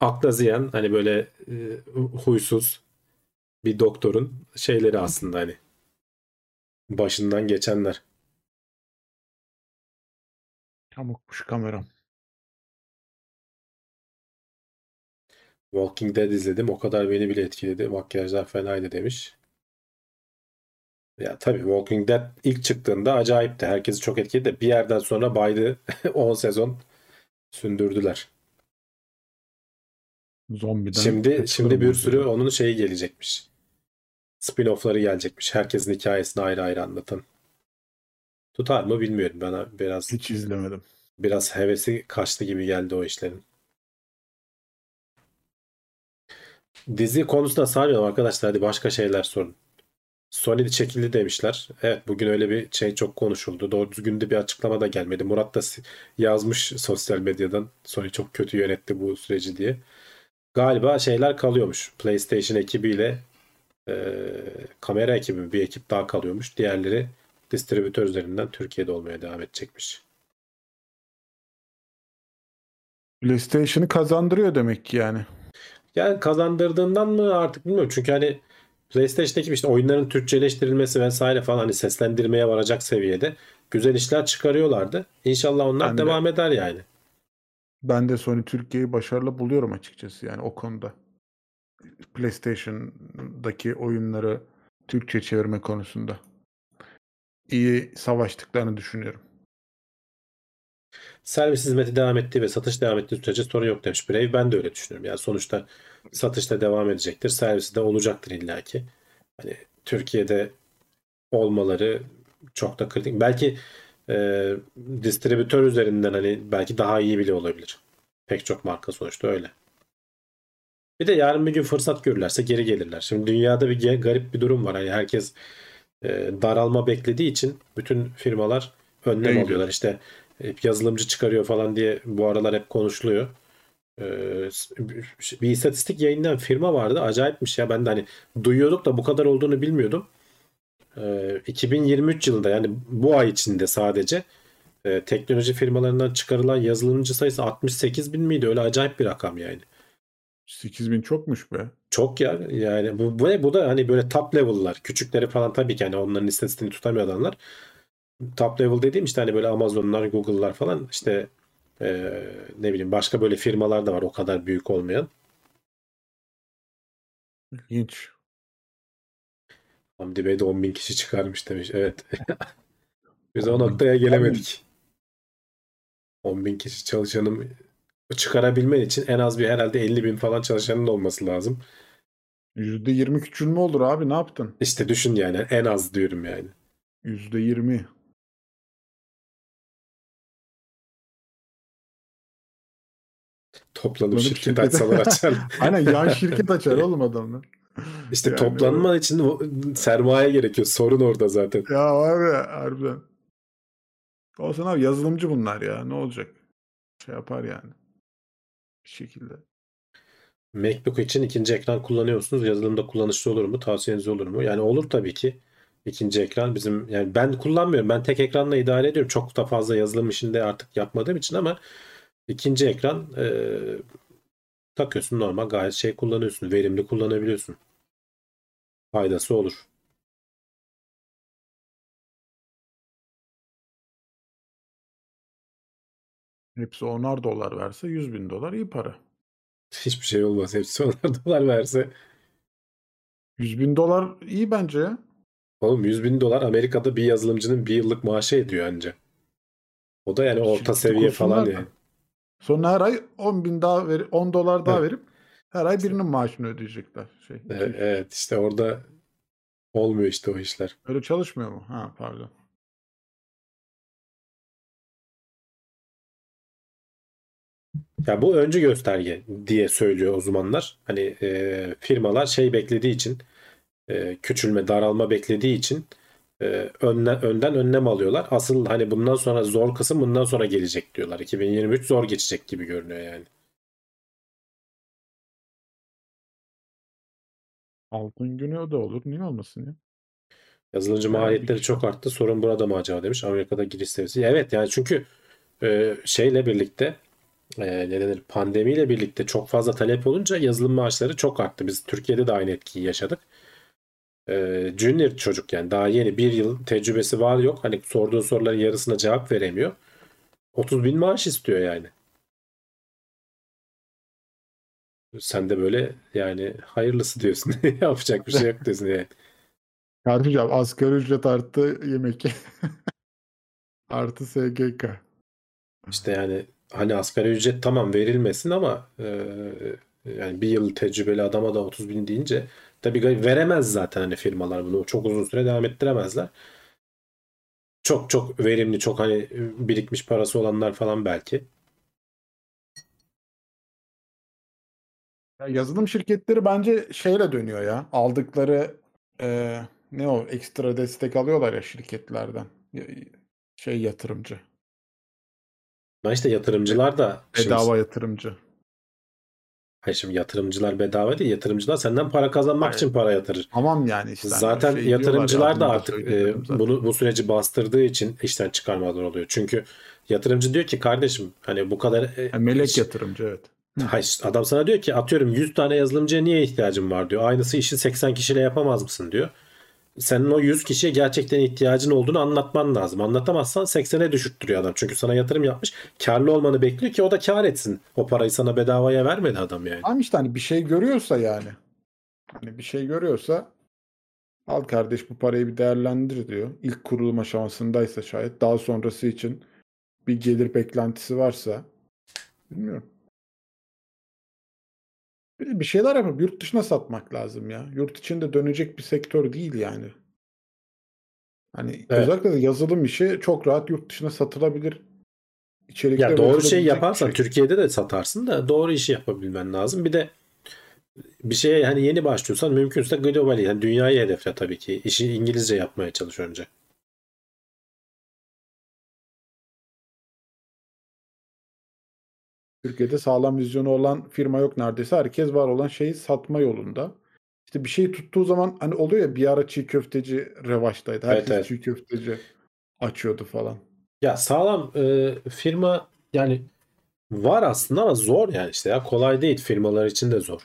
Akla ziyan hani böyle e, huysuz bir doktorun şeyleri aslında hani başından geçenler. Yamukmuş kameram. Walking Dead izledim. O kadar beni bile etkiledi. Makyajlar fenaydı demiş. Ya tabii Walking Dead ilk çıktığında acayipti. Herkesi çok etkiledi de bir yerden sonra baydı. 10 sezon sündürdüler. Zombiden. Şimdi şimdi bir sürü onun şeyi gelecekmiş. Spin-off'ları gelecekmiş. Herkesin hikayesini ayrı ayrı anlatan. Tutar mı bilmiyorum. Bana biraz hiç izlemedim. biraz hevesi kaçtı gibi geldi o işlerin. Dizi konusunda sarmıyorum arkadaşlar. Hadi başka şeyler sorun. Sony çekildi demişler. Evet bugün öyle bir şey çok konuşuldu. Doğru düzgün de bir açıklama da gelmedi. Murat da yazmış sosyal medyadan. Sony çok kötü yönetti bu süreci diye. Galiba şeyler kalıyormuş. PlayStation ekibiyle e, kamera ekibi bir ekip daha kalıyormuş. Diğerleri distribütör üzerinden Türkiye'de olmaya devam edecekmiş. PlayStation'ı kazandırıyor demek ki yani. Yani kazandırdığından mı artık bilmiyorum. Çünkü hani PlayStation'daki işte oyunların Türkçeleştirilmesi vesaire falan hani seslendirmeye varacak seviyede güzel işler çıkarıyorlardı. İnşallah onlar Ben de- devam eder yani. Ben de Sony Türkiye'yi başarılı buluyorum açıkçası yani o konuda. PlayStation'daki oyunları Türkçe çevirme konusunda. iyi savaştıklarını düşünüyorum. Servis hizmeti devam ettiği ve satış devam ettiği sürece sorun yok demiş Brave. Ben de öyle düşünüyorum. Yani sonuçta satışta devam edecektir. Servisi de olacaktır illaki. Hani Türkiye'de olmaları çok da kritik. Belki e, distribütör üzerinden hani belki daha iyi bile olabilir. Pek çok marka sonuçta öyle. Bir de yarın bir gün fırsat görürlerse geri gelirler. Şimdi dünyada bir garip bir durum var. Hani herkes e, daralma beklediği için bütün firmalar önlem Değil. alıyorlar. İşte hep yazılımcı çıkarıyor falan diye bu aralar hep konuşuluyor. Ee, bir istatistik yayınlayan firma vardı. Acayipmiş ya. Ben de hani duyuyorduk da bu kadar olduğunu bilmiyordum. Ee, 2023 yılında yani bu ay içinde sadece e, teknoloji firmalarından çıkarılan yazılımcı sayısı 68 bin miydi? Öyle acayip bir rakam yani. 8000 çokmuş be. Çok ya yani bu, bu, bu da hani böyle top level'lar. Küçükleri falan tabii ki hani onların istatistiğini tutamıyor adamlar. Top level dediğim işte hani böyle Amazon'lar, Google'lar falan işte e, ne bileyim başka böyle firmalar da var o kadar büyük olmayan. İlginç. Hamdi Bey de 10 bin kişi çıkarmış demiş. Evet. Biz o 10 bin. noktaya gelemedik. 10 bin kişi çalışanım çıkarabilmen için en az bir herhalde 50 bin falan çalışanın olması lazım. %20 küçülme olur abi ne yaptın? İşte düşün yani en az diyorum yani. %20. Toplanıp Toplanıp şirket şirkete- açsalar açar. Aynen yan şirket açar oğlum adamlar. İşte Yani toplanman için o- sermaye gerekiyor. Sorun orada zaten. Ya ya harbiden. Olsun abi yazılımcı bunlar ya. Ne olacak? Şey yapar yani. Bir şekilde. MacBook için ikinci ekran kullanıyorsunuz. Yazılımda kullanışlı olur mu? Tavsiyeniz olur mu? Yani olur tabii ki. İkinci ekran bizim yani ben kullanmıyorum. Ben tek ekranla idare ediyorum. Çok da fazla yazılım işinde artık yapmadığım için ama ikinci ekran e, takıyorsun normal gayet şey kullanıyorsun. Verimli kullanabiliyorsun. Faydası olur. Hepsi onar dolar verse 100 bin dolar iyi para. Hiçbir şey olmaz. Hepsi onar dolar verse. 100 bin dolar iyi bence ya. Oğlum 100 bin dolar Amerika'da bir yazılımcının bir yıllık maaşı ediyor anca. O da yani orta Şirketi seviye falan yani. Sonra her ay 10 bin daha ver, 10 dolar daha Evet. verip her ay birinin maaşını ödeyecekler. Şey, E- üç. Evet işte orada olmuyor işte o işler. Öyle çalışmıyor mu? Ha pardon. Ya bu öncü gösterge diye söylüyor uzmanlar. Hani e, firmalar şey beklediği için e, küçülme, daralma beklediği için e, önden, önden önlem alıyorlar. Asıl hani bundan sonra zor kısım bundan sonra gelecek diyorlar. 2023 zor geçecek gibi görünüyor yani. Altın günü o da olur. Niye olmasın ya? Yazılımcı Herhalde maliyetleri çok arttı. Sorun burada mı acaba demiş. Amerika'da giriş seviyesi. Evet yani çünkü e, şeyle birlikte e, ne denir pandemiyle birlikte çok fazla talep olunca yazılım maaşları çok arttı. Biz Türkiye'de de aynı etkiyi yaşadık. E, junior çocuk yani daha yeni bir yıl tecrübesi var yok. Hani sorduğun soruların yarısına cevap veremiyor. 30 bin maaş istiyor yani. Sen de böyle yani hayırlısı diyorsun. Yapacak bir şey yok diyorsun yani. Kardeşim abi asgari ücret artı yemek. artı SGK. İşte yani hani asgari ücret tamam verilmesin ama e, yani bir yıl tecrübeli adama da 30 bin deyince tabii veremez zaten hani firmalar bunu çok uzun süre devam ettiremezler. Çok çok verimli çok hani birikmiş parası olanlar falan belki. Ya yazılım şirketleri bence şeyle dönüyor ya. Aldıkları e, ne o ekstra destek alıyorlar ya şirketlerden. Şey yatırımcı. Ben işte yatırımcılar da şimdi, Bedava yatırımcı. Hayır şimdi yatırımcılar bedava değil yatırımcılar senden para kazanmak Hayır. için para yatırır. Tamam yani işte. hani Zaten şey ya, yatırımcılar da artık e, bunu bu süreci bastırdığı için işten çıkarmalar oluyor. Çünkü yatırımcı diyor ki kardeşim hani bu kadar e, melek iş- yatırımcı evet. Hayır, adam sana diyor ki atıyorum 100 tane yazılımcıya niye ihtiyacın var diyor. Aynısı işi 80 kişiyle yapamaz mısın diyor. Senin o 100 kişiye gerçekten ihtiyacın olduğunu anlatman lazım. Anlatamazsan 80'e düşürttürüyor adam. Çünkü sana yatırım yapmış. Karlı olmanı bekliyor ki o da kar etsin. O parayı sana bedavaya vermedi adam yani. Ama işte hani bir şey görüyorsa yani. Hani bir şey görüyorsa al kardeş bu parayı bir değerlendir diyor. İlk kurulum aşamasındaysa şayet daha sonrası için bir gelir beklentisi varsa bilmiyorum. Bir de bir şeyler yapıp yurt dışına satmak lazım ya. Yurt içinde dönecek bir sektör değil yani. Hani Evet. özellikle de yazılım işi çok rahat yurt dışına satılabilir. İçerikler Ya doğru şey yaparsan şey. Türkiye'de de satarsın da doğru işi yapabilmen lazım. Bir de bir şeye hani yeni başlıyorsan mümkünse global yani dünyayı hedefle tabii ki. İşi İngilizce yapmaya çalış önce. Türkiye'de sağlam vizyonu olan firma yok neredeyse. Herkes var olan şeyi satma yolunda. İşte bir şey tuttuğu zaman hani oluyor ya bir ara çiğ köfteci revaçtaydı. Evet, Herkes evet. çiğ köfteci açıyordu falan. Ya sağlam e, firma yani var aslında ama zor yani işte ya kolay değil firmalar için de zor.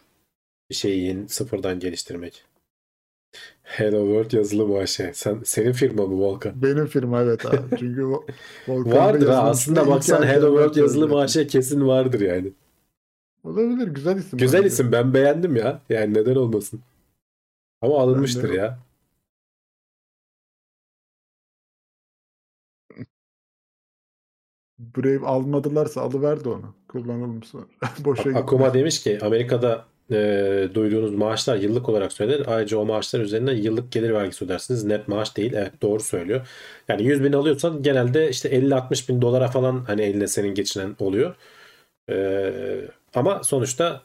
Bir şeyi yeni sıfırdan geliştirmek. Hello World yazılım AŞ. Sen senin firma mı Volkan? Benim firma evet abi. Çünkü Vol- Volkan Vardır ha aslında baksan Hello World yazılım söylüyor. AŞ kesin vardır yani. Olabilir güzel isim. Güzel bence. isim ben beğendim ya. Yani neden olmasın. Ama alınmıştır Ben ya. Brave almadılarsa alıver de onu. Kullanalım sonra. Boşa. Akuma demiş ki Amerika'da e, duyduğunuz maaşlar yıllık olarak söylenir. Ayrıca o maaşlar üzerinden yıllık gelir vergisi ödersiniz. Net maaş değil. Evet doğru söylüyor. Yani 100 bin alıyorsan genelde işte 50-60 bin dolara falan hani eline senin geçinen oluyor. E, ama sonuçta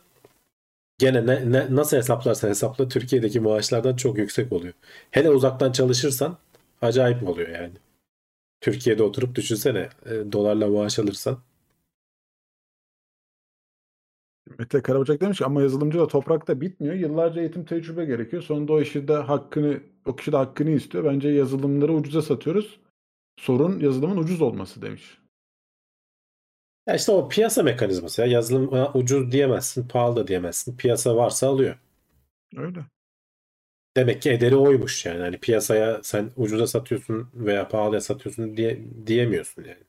gene ne, ne- nasıl hesaplarsan hesapla Türkiye'deki maaşlardan çok yüksek oluyor. Hele uzaktan çalışırsan acayip oluyor yani. Türkiye'de oturup düşünsene e, dolarla maaş alırsan. Mete Karabacak demiş ki ama yazılımcı da toprakta bitmiyor. Yıllarca eğitim tecrübe gerekiyor. Sonunda o işi de hakkını, o kişi de hakkını istiyor. Bence yazılımları ucuza satıyoruz. Sorun yazılımın ucuz olması demiş. Ya işte o piyasa mekanizması ya. Yazılım ucuz diyemezsin, pahalı da diyemezsin. Piyasa varsa alıyor. Öyle. Demek ki ederi oymuş yani. Hani piyasaya sen ucuza satıyorsun veya pahalıya satıyorsun diye diyemiyorsun yani.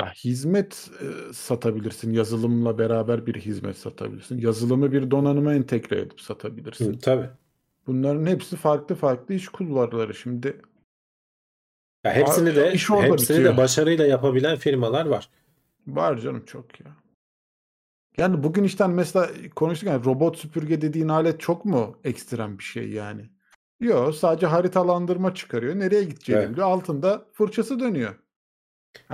Ya hizmet e, satabilirsin. Yazılımla beraber bir hizmet satabilirsin. Yazılımı bir donanıma entegre edip satabilirsin. Hı, tabii. Bunların hepsi farklı farklı iş kulvarları. Şimdi Ya hepsini de İş orada hepsini bitiyor. de başarıyla yapabilen firmalar var. var canım çok ya. Yani bugün işten mesela konuştuk yani robot süpürge dediğin alet çok mu ekstrem bir şey yani? Yok sadece haritalandırma çıkarıyor. Nereye gideceğini Evet. biliyor. Altında fırçası dönüyor.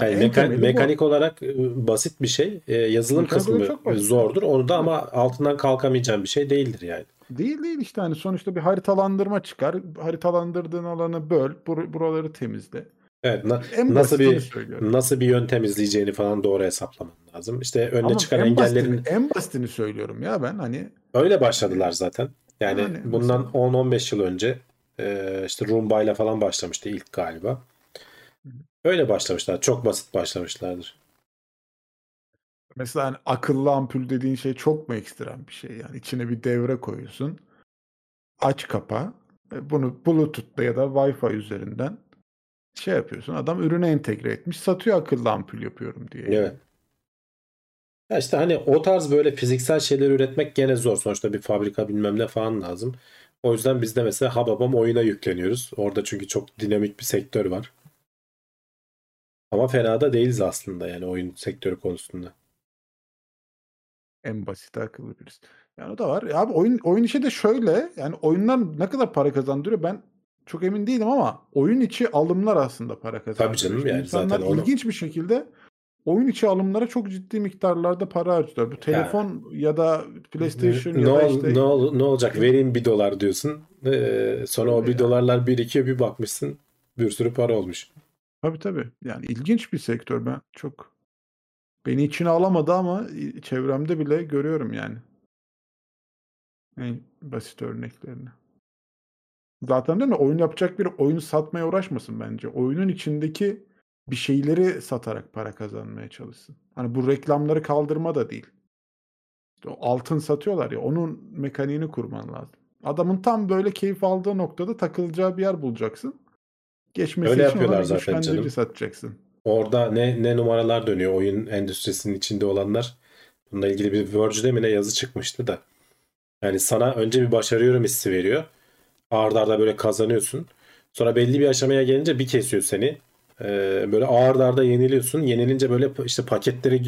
Yani en mekan- temeli bu. mekanik olarak e, basit bir şey. E, yazılım Mekanik kısmı zordur. Onu da ama altından kalkamayacağın bir şey değildir yani. Değil değil işte hani sonuçta bir haritalandırma çıkar. Haritalandırdığın alanı böl. bur- buraları temizle. Evet. na- En nasıl bir söylüyorum. nasıl bir yöntem izleyeceğini falan doğru hesaplaman lazım. İşte önüne Ama çıkan en engellerin basitini, en basitini söylüyorum ya ben hani Öyle başladılar zaten. Yani, Yani bundan mesela- 10-15 yıl önce e, işte Roomba ile falan başlamıştı ilk galiba. Öyle başlamışlar. Çok basit başlamışlardır. Mesela hani akıllı ampul dediğin şey çok mu ekstrem bir şey yani içine bir devre koyuyorsun. Aç kapa. e, Bunu Bluetooth'ta ya da Wi-Fi üzerinden şey yapıyorsun. Adam ürüne entegre etmiş. Satıyor akıllı ampul yapıyorum diye. Evet. Ya işte hani o tarz böyle fiziksel şeyler üretmek gene zor. Sonuçta bir fabrika bilmem ne falan lazım. O yüzden biz de mesela Hababam oyuna yükleniyoruz. Orada çünkü çok dinamik bir sektör var. Ama fena da değiliz aslında yani oyun sektörü konusunda. En basit akıllı birisi. Yani o da var. Ya abi oyun oyun işi de şöyle. Yani oyunlar ne kadar para kazandırıyor ben çok emin değilim ama oyun içi alımlar aslında para kazandırıyor. canım, İşte yani insanlar zaten onu- ilginç bir şekilde oyun içi alımlara çok ciddi miktarlarda para harcıyorlar. Bu telefon ya da PlayStation ne, ya da işte ne, ol- ne olacak vereyim bir dolar diyorsun. Ee, sonra o bir ya. dolarlar birikiyor bir bakmışsın bir sürü para olmuş. Tabii tabii. Yani ilginç bir sektör ben çok beni içine alamadı ama çevremde bile görüyorum yani. En basit örneklerini. Zaten değil mi? Oyun yapacak bir oyun satmaya uğraşmasın bence. Oyunun içindeki bir şeyleri satarak para kazanmaya çalışsın. Hani bu reklamları kaldırma da değil. İşte o altın satıyorlar ya onun mekaniğini kurman lazım. Adamın tam böyle keyif aldığı noktada takılacağı bir yer bulacaksın. Geçmesi Öyle için yapıyorlar zaten canım. satacaksın. Orada ne ne numaralar dönüyor oyun endüstrisinin içinde olanlar. Bununla ilgili bir Verge'de mi ne yazı çıkmıştı da. Yani sana önce bir başarıyorum hissi veriyor. Arda arda böyle kazanıyorsun. Sonra belli bir aşamaya gelince bir kesiyor seni. Ee, böyle ağır arda yeniliyorsun. Yenilince böyle işte paketleri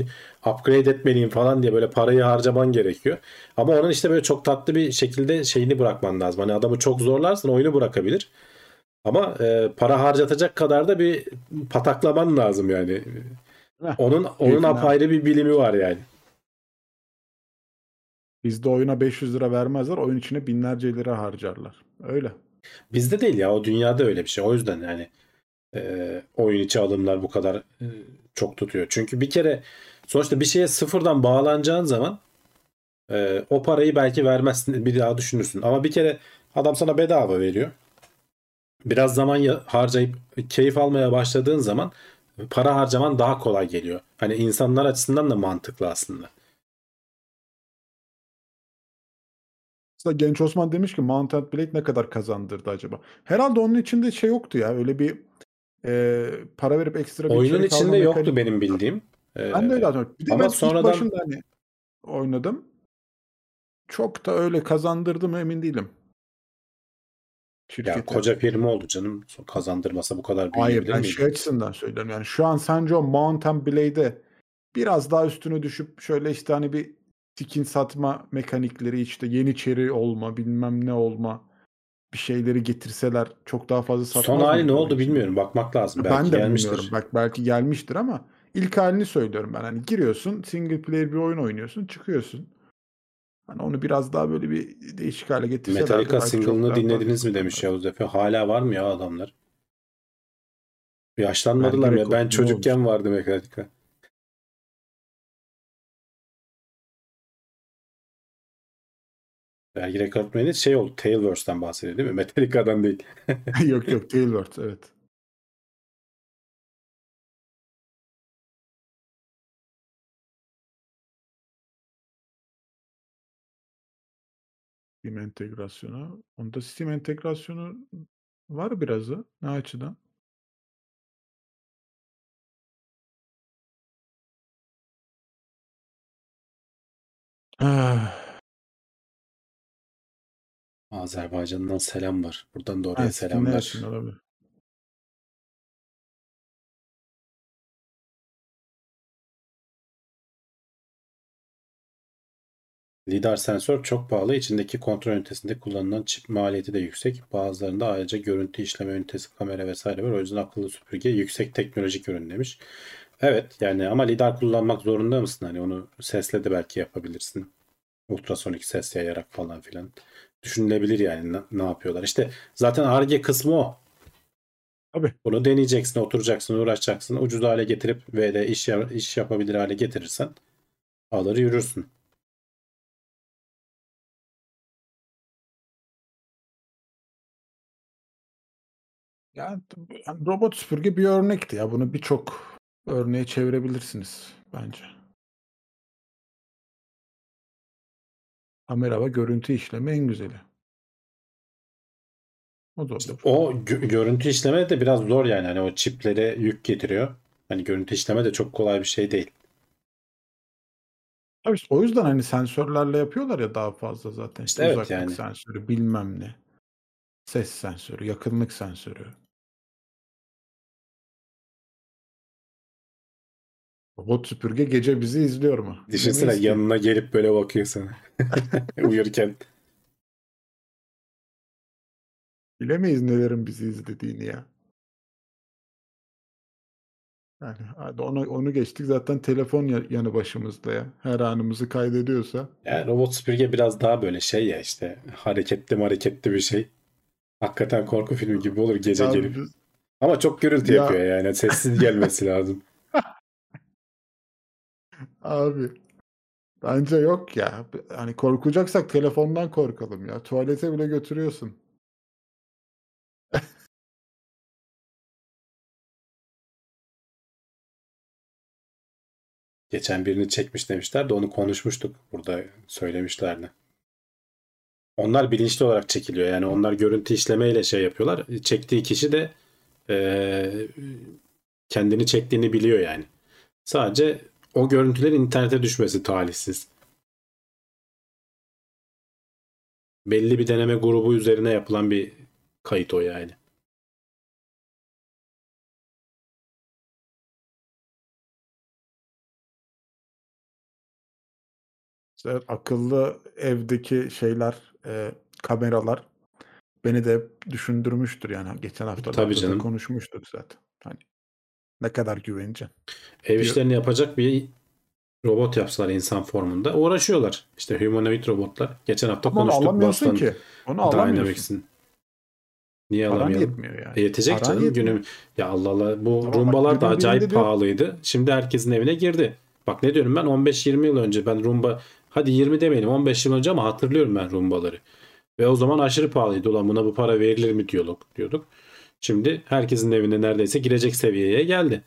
upgrade etmeliyim falan diye böyle parayı harcaman gerekiyor. Ama onun işte böyle çok tatlı bir şekilde şeyini bırakman lazım. Hani adamı çok zorlarsın oyunu bırakabilir. Ama e, para harcatacak kadar da bir pataklaman lazım yani. Onun onun apayrı bir bilimi var yani. Bizde oyuna 500 lira vermezler. Oyun içine binlerce lira harcarlar. Öyle. Bizde değil ya o dünyada öyle bir şey. O yüzden yani e, oyun içi alımlar bu kadar e, çok tutuyor. Çünkü bir kere sonuçta bir şeye sıfırdan bağlanacağın zaman e, o parayı belki vermezsin bir daha düşünürsün. Ama bir kere adam sana bedava veriyor. Biraz zaman harcayıp keyif almaya başladığın zaman para harcaman daha kolay geliyor. Hani insanlar açısından da mantıklı aslında. Mesela Genç Osman demiş ki Mount and Blade ne kadar kazandırdı acaba? Herhalde onun içinde şey yoktu ya. Öyle bir e, para verip ekstra bir Oyunun alma içinde yoktu mekaniği- benim bildiğim. E, Ben de öyle hatırlıyorum. Bir de ama ben sonradan- başında hani oynadım. Çok da öyle kazandırdı mı emin değilim. Şirkete. Ya koca firma oldu canım. Kazandırmasa bu kadar Hayır büyüyebilir ben miydi? şey açısından söylüyorum. Yani şu an sence o Mountain Blade'e biraz daha üstüne düşüp şöyle işte hani bir skin satma mekanikleri işte yeniçeri olma bilmem ne olma bir şeyleri getirseler çok daha fazla satmaz Son hali ne oldu için? bilmiyorum. Bakmak lazım. Ben Belki de gelmiştir. bilmiyorum. Bak belki gelmiştir ama ilk halini söylüyorum ben. Hani giriyorsun single player bir oyun oynuyorsun çıkıyorsun. Hani onu biraz daha böyle bir değişik hale getirseler. Metallica single'ını dinlediniz mi demiş Yavuz Efe. Hala var mı ya adamlar? Yaşlanmadılar Belki ya. Ben çocukken vardı Metallica. Belki rekortmeni şey oldu. Tailverse'den bahsediyor değil mi? Metallica'dan değil. yok yok Tailwords evet. Steam entegrasyonu. Onda Steam entegrasyonu var birazı. Ne açıdan? Ah, Azerbaycan'dan selam var. Buradan da ha, oraya selamlar. açın olabilir. Lidar sensör çok pahalı. İçindeki kontrol ünitesinde kullanılan çip maliyeti de yüksek. Bazılarında ayrıca görüntü işleme ünitesi, kamera vesaire var. O yüzden akıllı süpürge yüksek teknolojik ürün demiş. Evet yani ama lidar kullanmak zorunda mısın? Hani onu sesle de belki yapabilirsin. Ultrasonik ses yayarak falan filan. Düşünülebilir yani ne, ne yapıyorlar. İşte zaten Ar-Ge kısmı o. Tabii. Bunu deneyeceksin, oturacaksın, uğraşacaksın. Ucuz hale getirip ve de iş, iş yapabilir hale getirirsen alır yürürsün. Yani, robot süpürge bir örnekti ya. Bunu birçok örneğe çevirebilirsiniz bence. Kamera ve görüntü işleme en güzeli. O da. İşte o gö- görüntü işleme de biraz zor yani. Hani o çiplere yük getiriyor. Hani görüntü işleme de çok kolay bir şey değil. Tabii işte o yüzden hani sensörlerle yapıyorlar ya daha fazla zaten. İşte evet uzaklık yani. sensörü, bilmem ne. Ses sensörü, yakınlık sensörü. Robot süpürge gece bizi izliyor mu? Düşünsene ki. yanına gelip böyle bakıyor sana. Uyurken. Bilemeyiz nelerin bizi izlediğini ya. Yani onu, onu geçtik zaten telefon ya- yanı başımızda ya. Her anımızı kaydediyorsa. Yani robot süpürge biraz daha böyle şey ya işte hareketli hareketli bir şey. Hakikaten korku filmi gibi olur gece Ya gelip. biz- Ama çok gürültü Ya- yapıyor yani. Sessiz gelmesi lazım. Abi bence yok ya. Hani korkacaksak telefondan korkalım ya. Tuvalete bile götürüyorsun. Geçen birini çekmiş demişler de onu konuşmuştuk. Burada söylemişlerdi. Onlar bilinçli olarak çekiliyor. Yani onlar görüntü işlemeyle şey yapıyorlar. Çektiği kişi de eee, kendini çektiğini biliyor yani. Sadece o görüntülerin internete düşmesi talihsiz. Belli bir deneme grubu üzerine yapılan bir kayıt o yani. İşte akıllı evdeki şeyler, e, kameralar beni de hep düşündürmüştür yani. Geçen haftalarda Tabii canım. konuşmuştuk zaten. Ne kadar güveneceksin? Ev işlerini yapacak bir robot yapsalar insan formunda uğraşıyorlar. İşte humanoid robotlar. Geçen hafta Ama onu konuştuk alamıyorsun Boston ki. Onu alamıyorsun. Niye Paran alamayalım? yetmiyor yani. E yetecek Paran canım yetmiyor. günüm. Ya Allah Allah bu Ama bak, rumbalar da günün acayip birinde diyor- pahalıydı. Şimdi herkesin evine girdi. Bak ne diyorum ben 15-20 yıl önce ben rumba hadi 20 demeyelim 15 yıl önce ama hatırlıyorum ben rumbaları. Ve o zaman aşırı pahalıydı. Ulan buna bu para verilir mi diyorduk. diyorduk. Şimdi herkesin evine neredeyse girecek seviyeye geldi.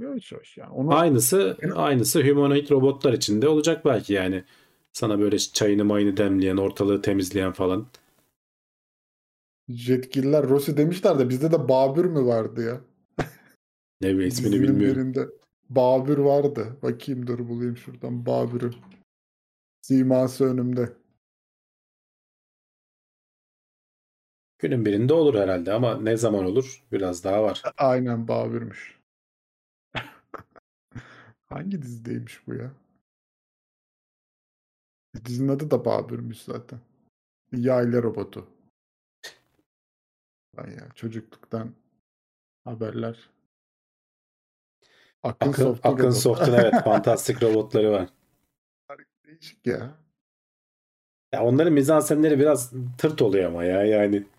Yavaş yavaş yani. Onu Aynısı aynısı humanoid robotlar için de olacak belki yani. Sana böyle çayını mayını demleyen, ortalığı temizleyen falan. Jetgiller Rossi demişler de bizde de Babür mü vardı ya? Ne bileyim ismini bilmiyorum. birinde Babür vardı. Bakayım dur bulayım şuradan Babür'ü. Siması önümde. Günün birinde olur herhalde ama ne zaman olur biraz daha var. Aynen Babür'müş. Hangi dizideymiş bu ya? Dizinin adı da Babür'müş zaten. Yayla robotu. Ay ya çocukluktan haberler. Akın, Akın, Soft'un Akın robotu. Soft'un evet fantastik robotları var. Değişik ya. Ya onların mizansenleri biraz tırt oluyor ama ya yani.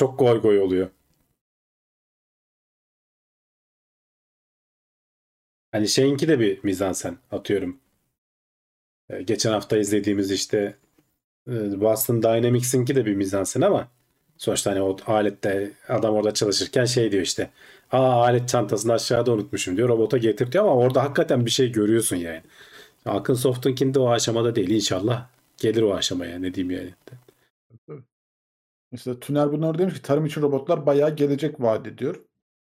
Çok goy goy oluyor. Hani şeyinki de bir mizansen atıyorum. Ee, geçen hafta izlediğimiz işte e, Boston Dynamics'inki de bir mizansen ama sonuçta hani o alette adam orada çalışırken şey diyor işte aa alet çantasını aşağıda unutmuşum diyor robota getirtiyor ama orada hakikaten bir şey görüyorsun yani. Akın Soft'unkinde o aşamada değil inşallah gelir o aşamaya ne diyeyim yani. Mesela Tüner Bunlar demiş ki tarım için robotlar bayağı gelecek vaat ediyor.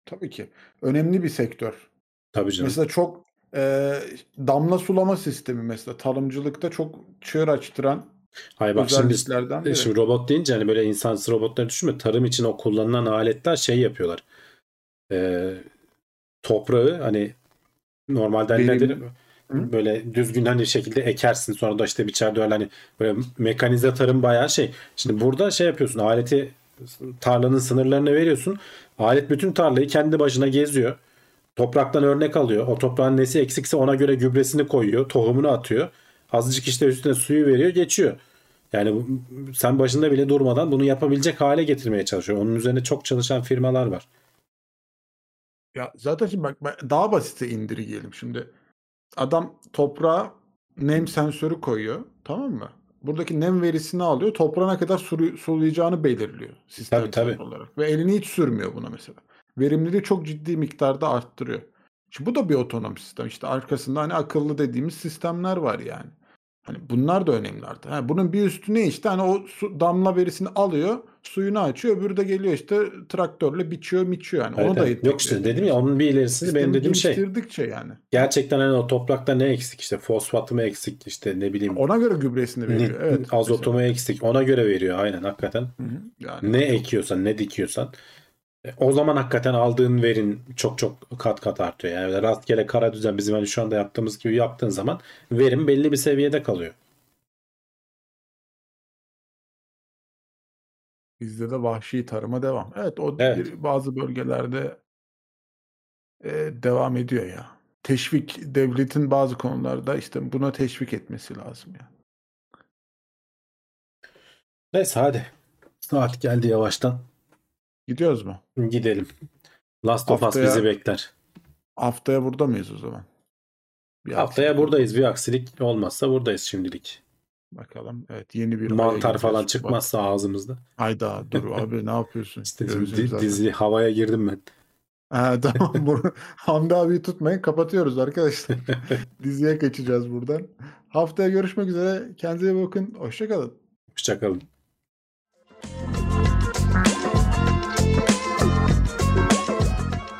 Tabii ki. Önemli bir sektör. Tabii canım. Mesela çok e, damla sulama sistemi mesela tarımcılıkta çok çığır açtıran Hayır bak şimdi, özelliklerden biri. şimdi robot deyince hani böyle insansız robotları düşünme. Tarım için o kullanılan aletler şey yapıyorlar. Ee, toprağı hani normalde Verimli. nedir? Hı? Böyle düzgün hani şekilde ekersin sonra da işte biçerde öyle hani böyle mekanize tarım bayağı şey. Şimdi burada şey yapıyorsun aleti tarlanın sınırlarını veriyorsun. Alet bütün tarlayı kendi başına geziyor. Topraktan örnek alıyor. O toprağın nesi eksikse ona göre gübresini koyuyor. Tohumunu atıyor. Azıcık işte üstüne suyu veriyor geçiyor. Yani sen başında bile durmadan bunu yapabilecek hale getirmeye çalışıyor. Onun üzerine çok çalışan firmalar var. Ya zaten şimdi bak daha basite indirgeyelim. Şimdi adam toprağa nem sensörü koyuyor. Tamam mı? Buradaki nem verisini alıyor. Toprağına kadar sulu- sulayacağını belirliyor sistemsel tabii. olarak. Ve elini hiç sürmüyor buna mesela. Verimliliği çok ciddi miktarda arttırıyor. Şimdi bu da bir otonom sistem. İşte arkasında hani akıllı dediğimiz sistemler var yani. Hani bunlar da önemli artık. Ha, bunun bir üstü ne işte hani o su, damla verisini alıyor, suyunu açıyor, öbürü de geliyor işte traktörle biçiyor, miçiyor yani. Evet, Onu da evet. Yok işte dedim ya onun bir ilerisi benim dediğim şey. yani. Gerçekten hani o toprakta ne eksik işte fosfatı mı eksik işte ne bileyim Ona göre gübresini veriyor. Evet. azotu mu eksik ona göre veriyor aynen hakikaten. Hı hı. Yani Ne ekiyorsan ne dikiyorsan o zaman hakikaten aldığın verin çok çok kat kat artıyor. Yani rastgele kara düzen bizim hani şu anda yaptığımız gibi yaptığın zaman verim belli bir seviyede kalıyor. bizde de vahşi tarıma devam. Evet o Evet. bir- bazı bölgelerde e, devam ediyor ya. Teşvik devletin bazı konularda işte buna teşvik etmesi lazım ya. Neyse hadi. Saat geldi yavaştan. Gidiyoruz mu? Gidelim. Last of Us Haftaya- bizi bekler. Haftaya burada mıyız o zaman? Bir Haftaya buradayız. Bir aksilik olmazsa buradayız şimdilik. Bakalım. Evet yeni bir Mantar falan Bak- çıkmazsa ağzımızda. Hayda dur abi ne yapıyorsun? İşte di- dizi havaya girdim ben. Ha, tamam. Bunu, Hamdi abiyi tutmayın. Kapatıyoruz arkadaşlar. Diziye geçeceğiz buradan. Haftaya görüşmek üzere. Kendinize bakın. Hoşçakalın. Hoşçakalın.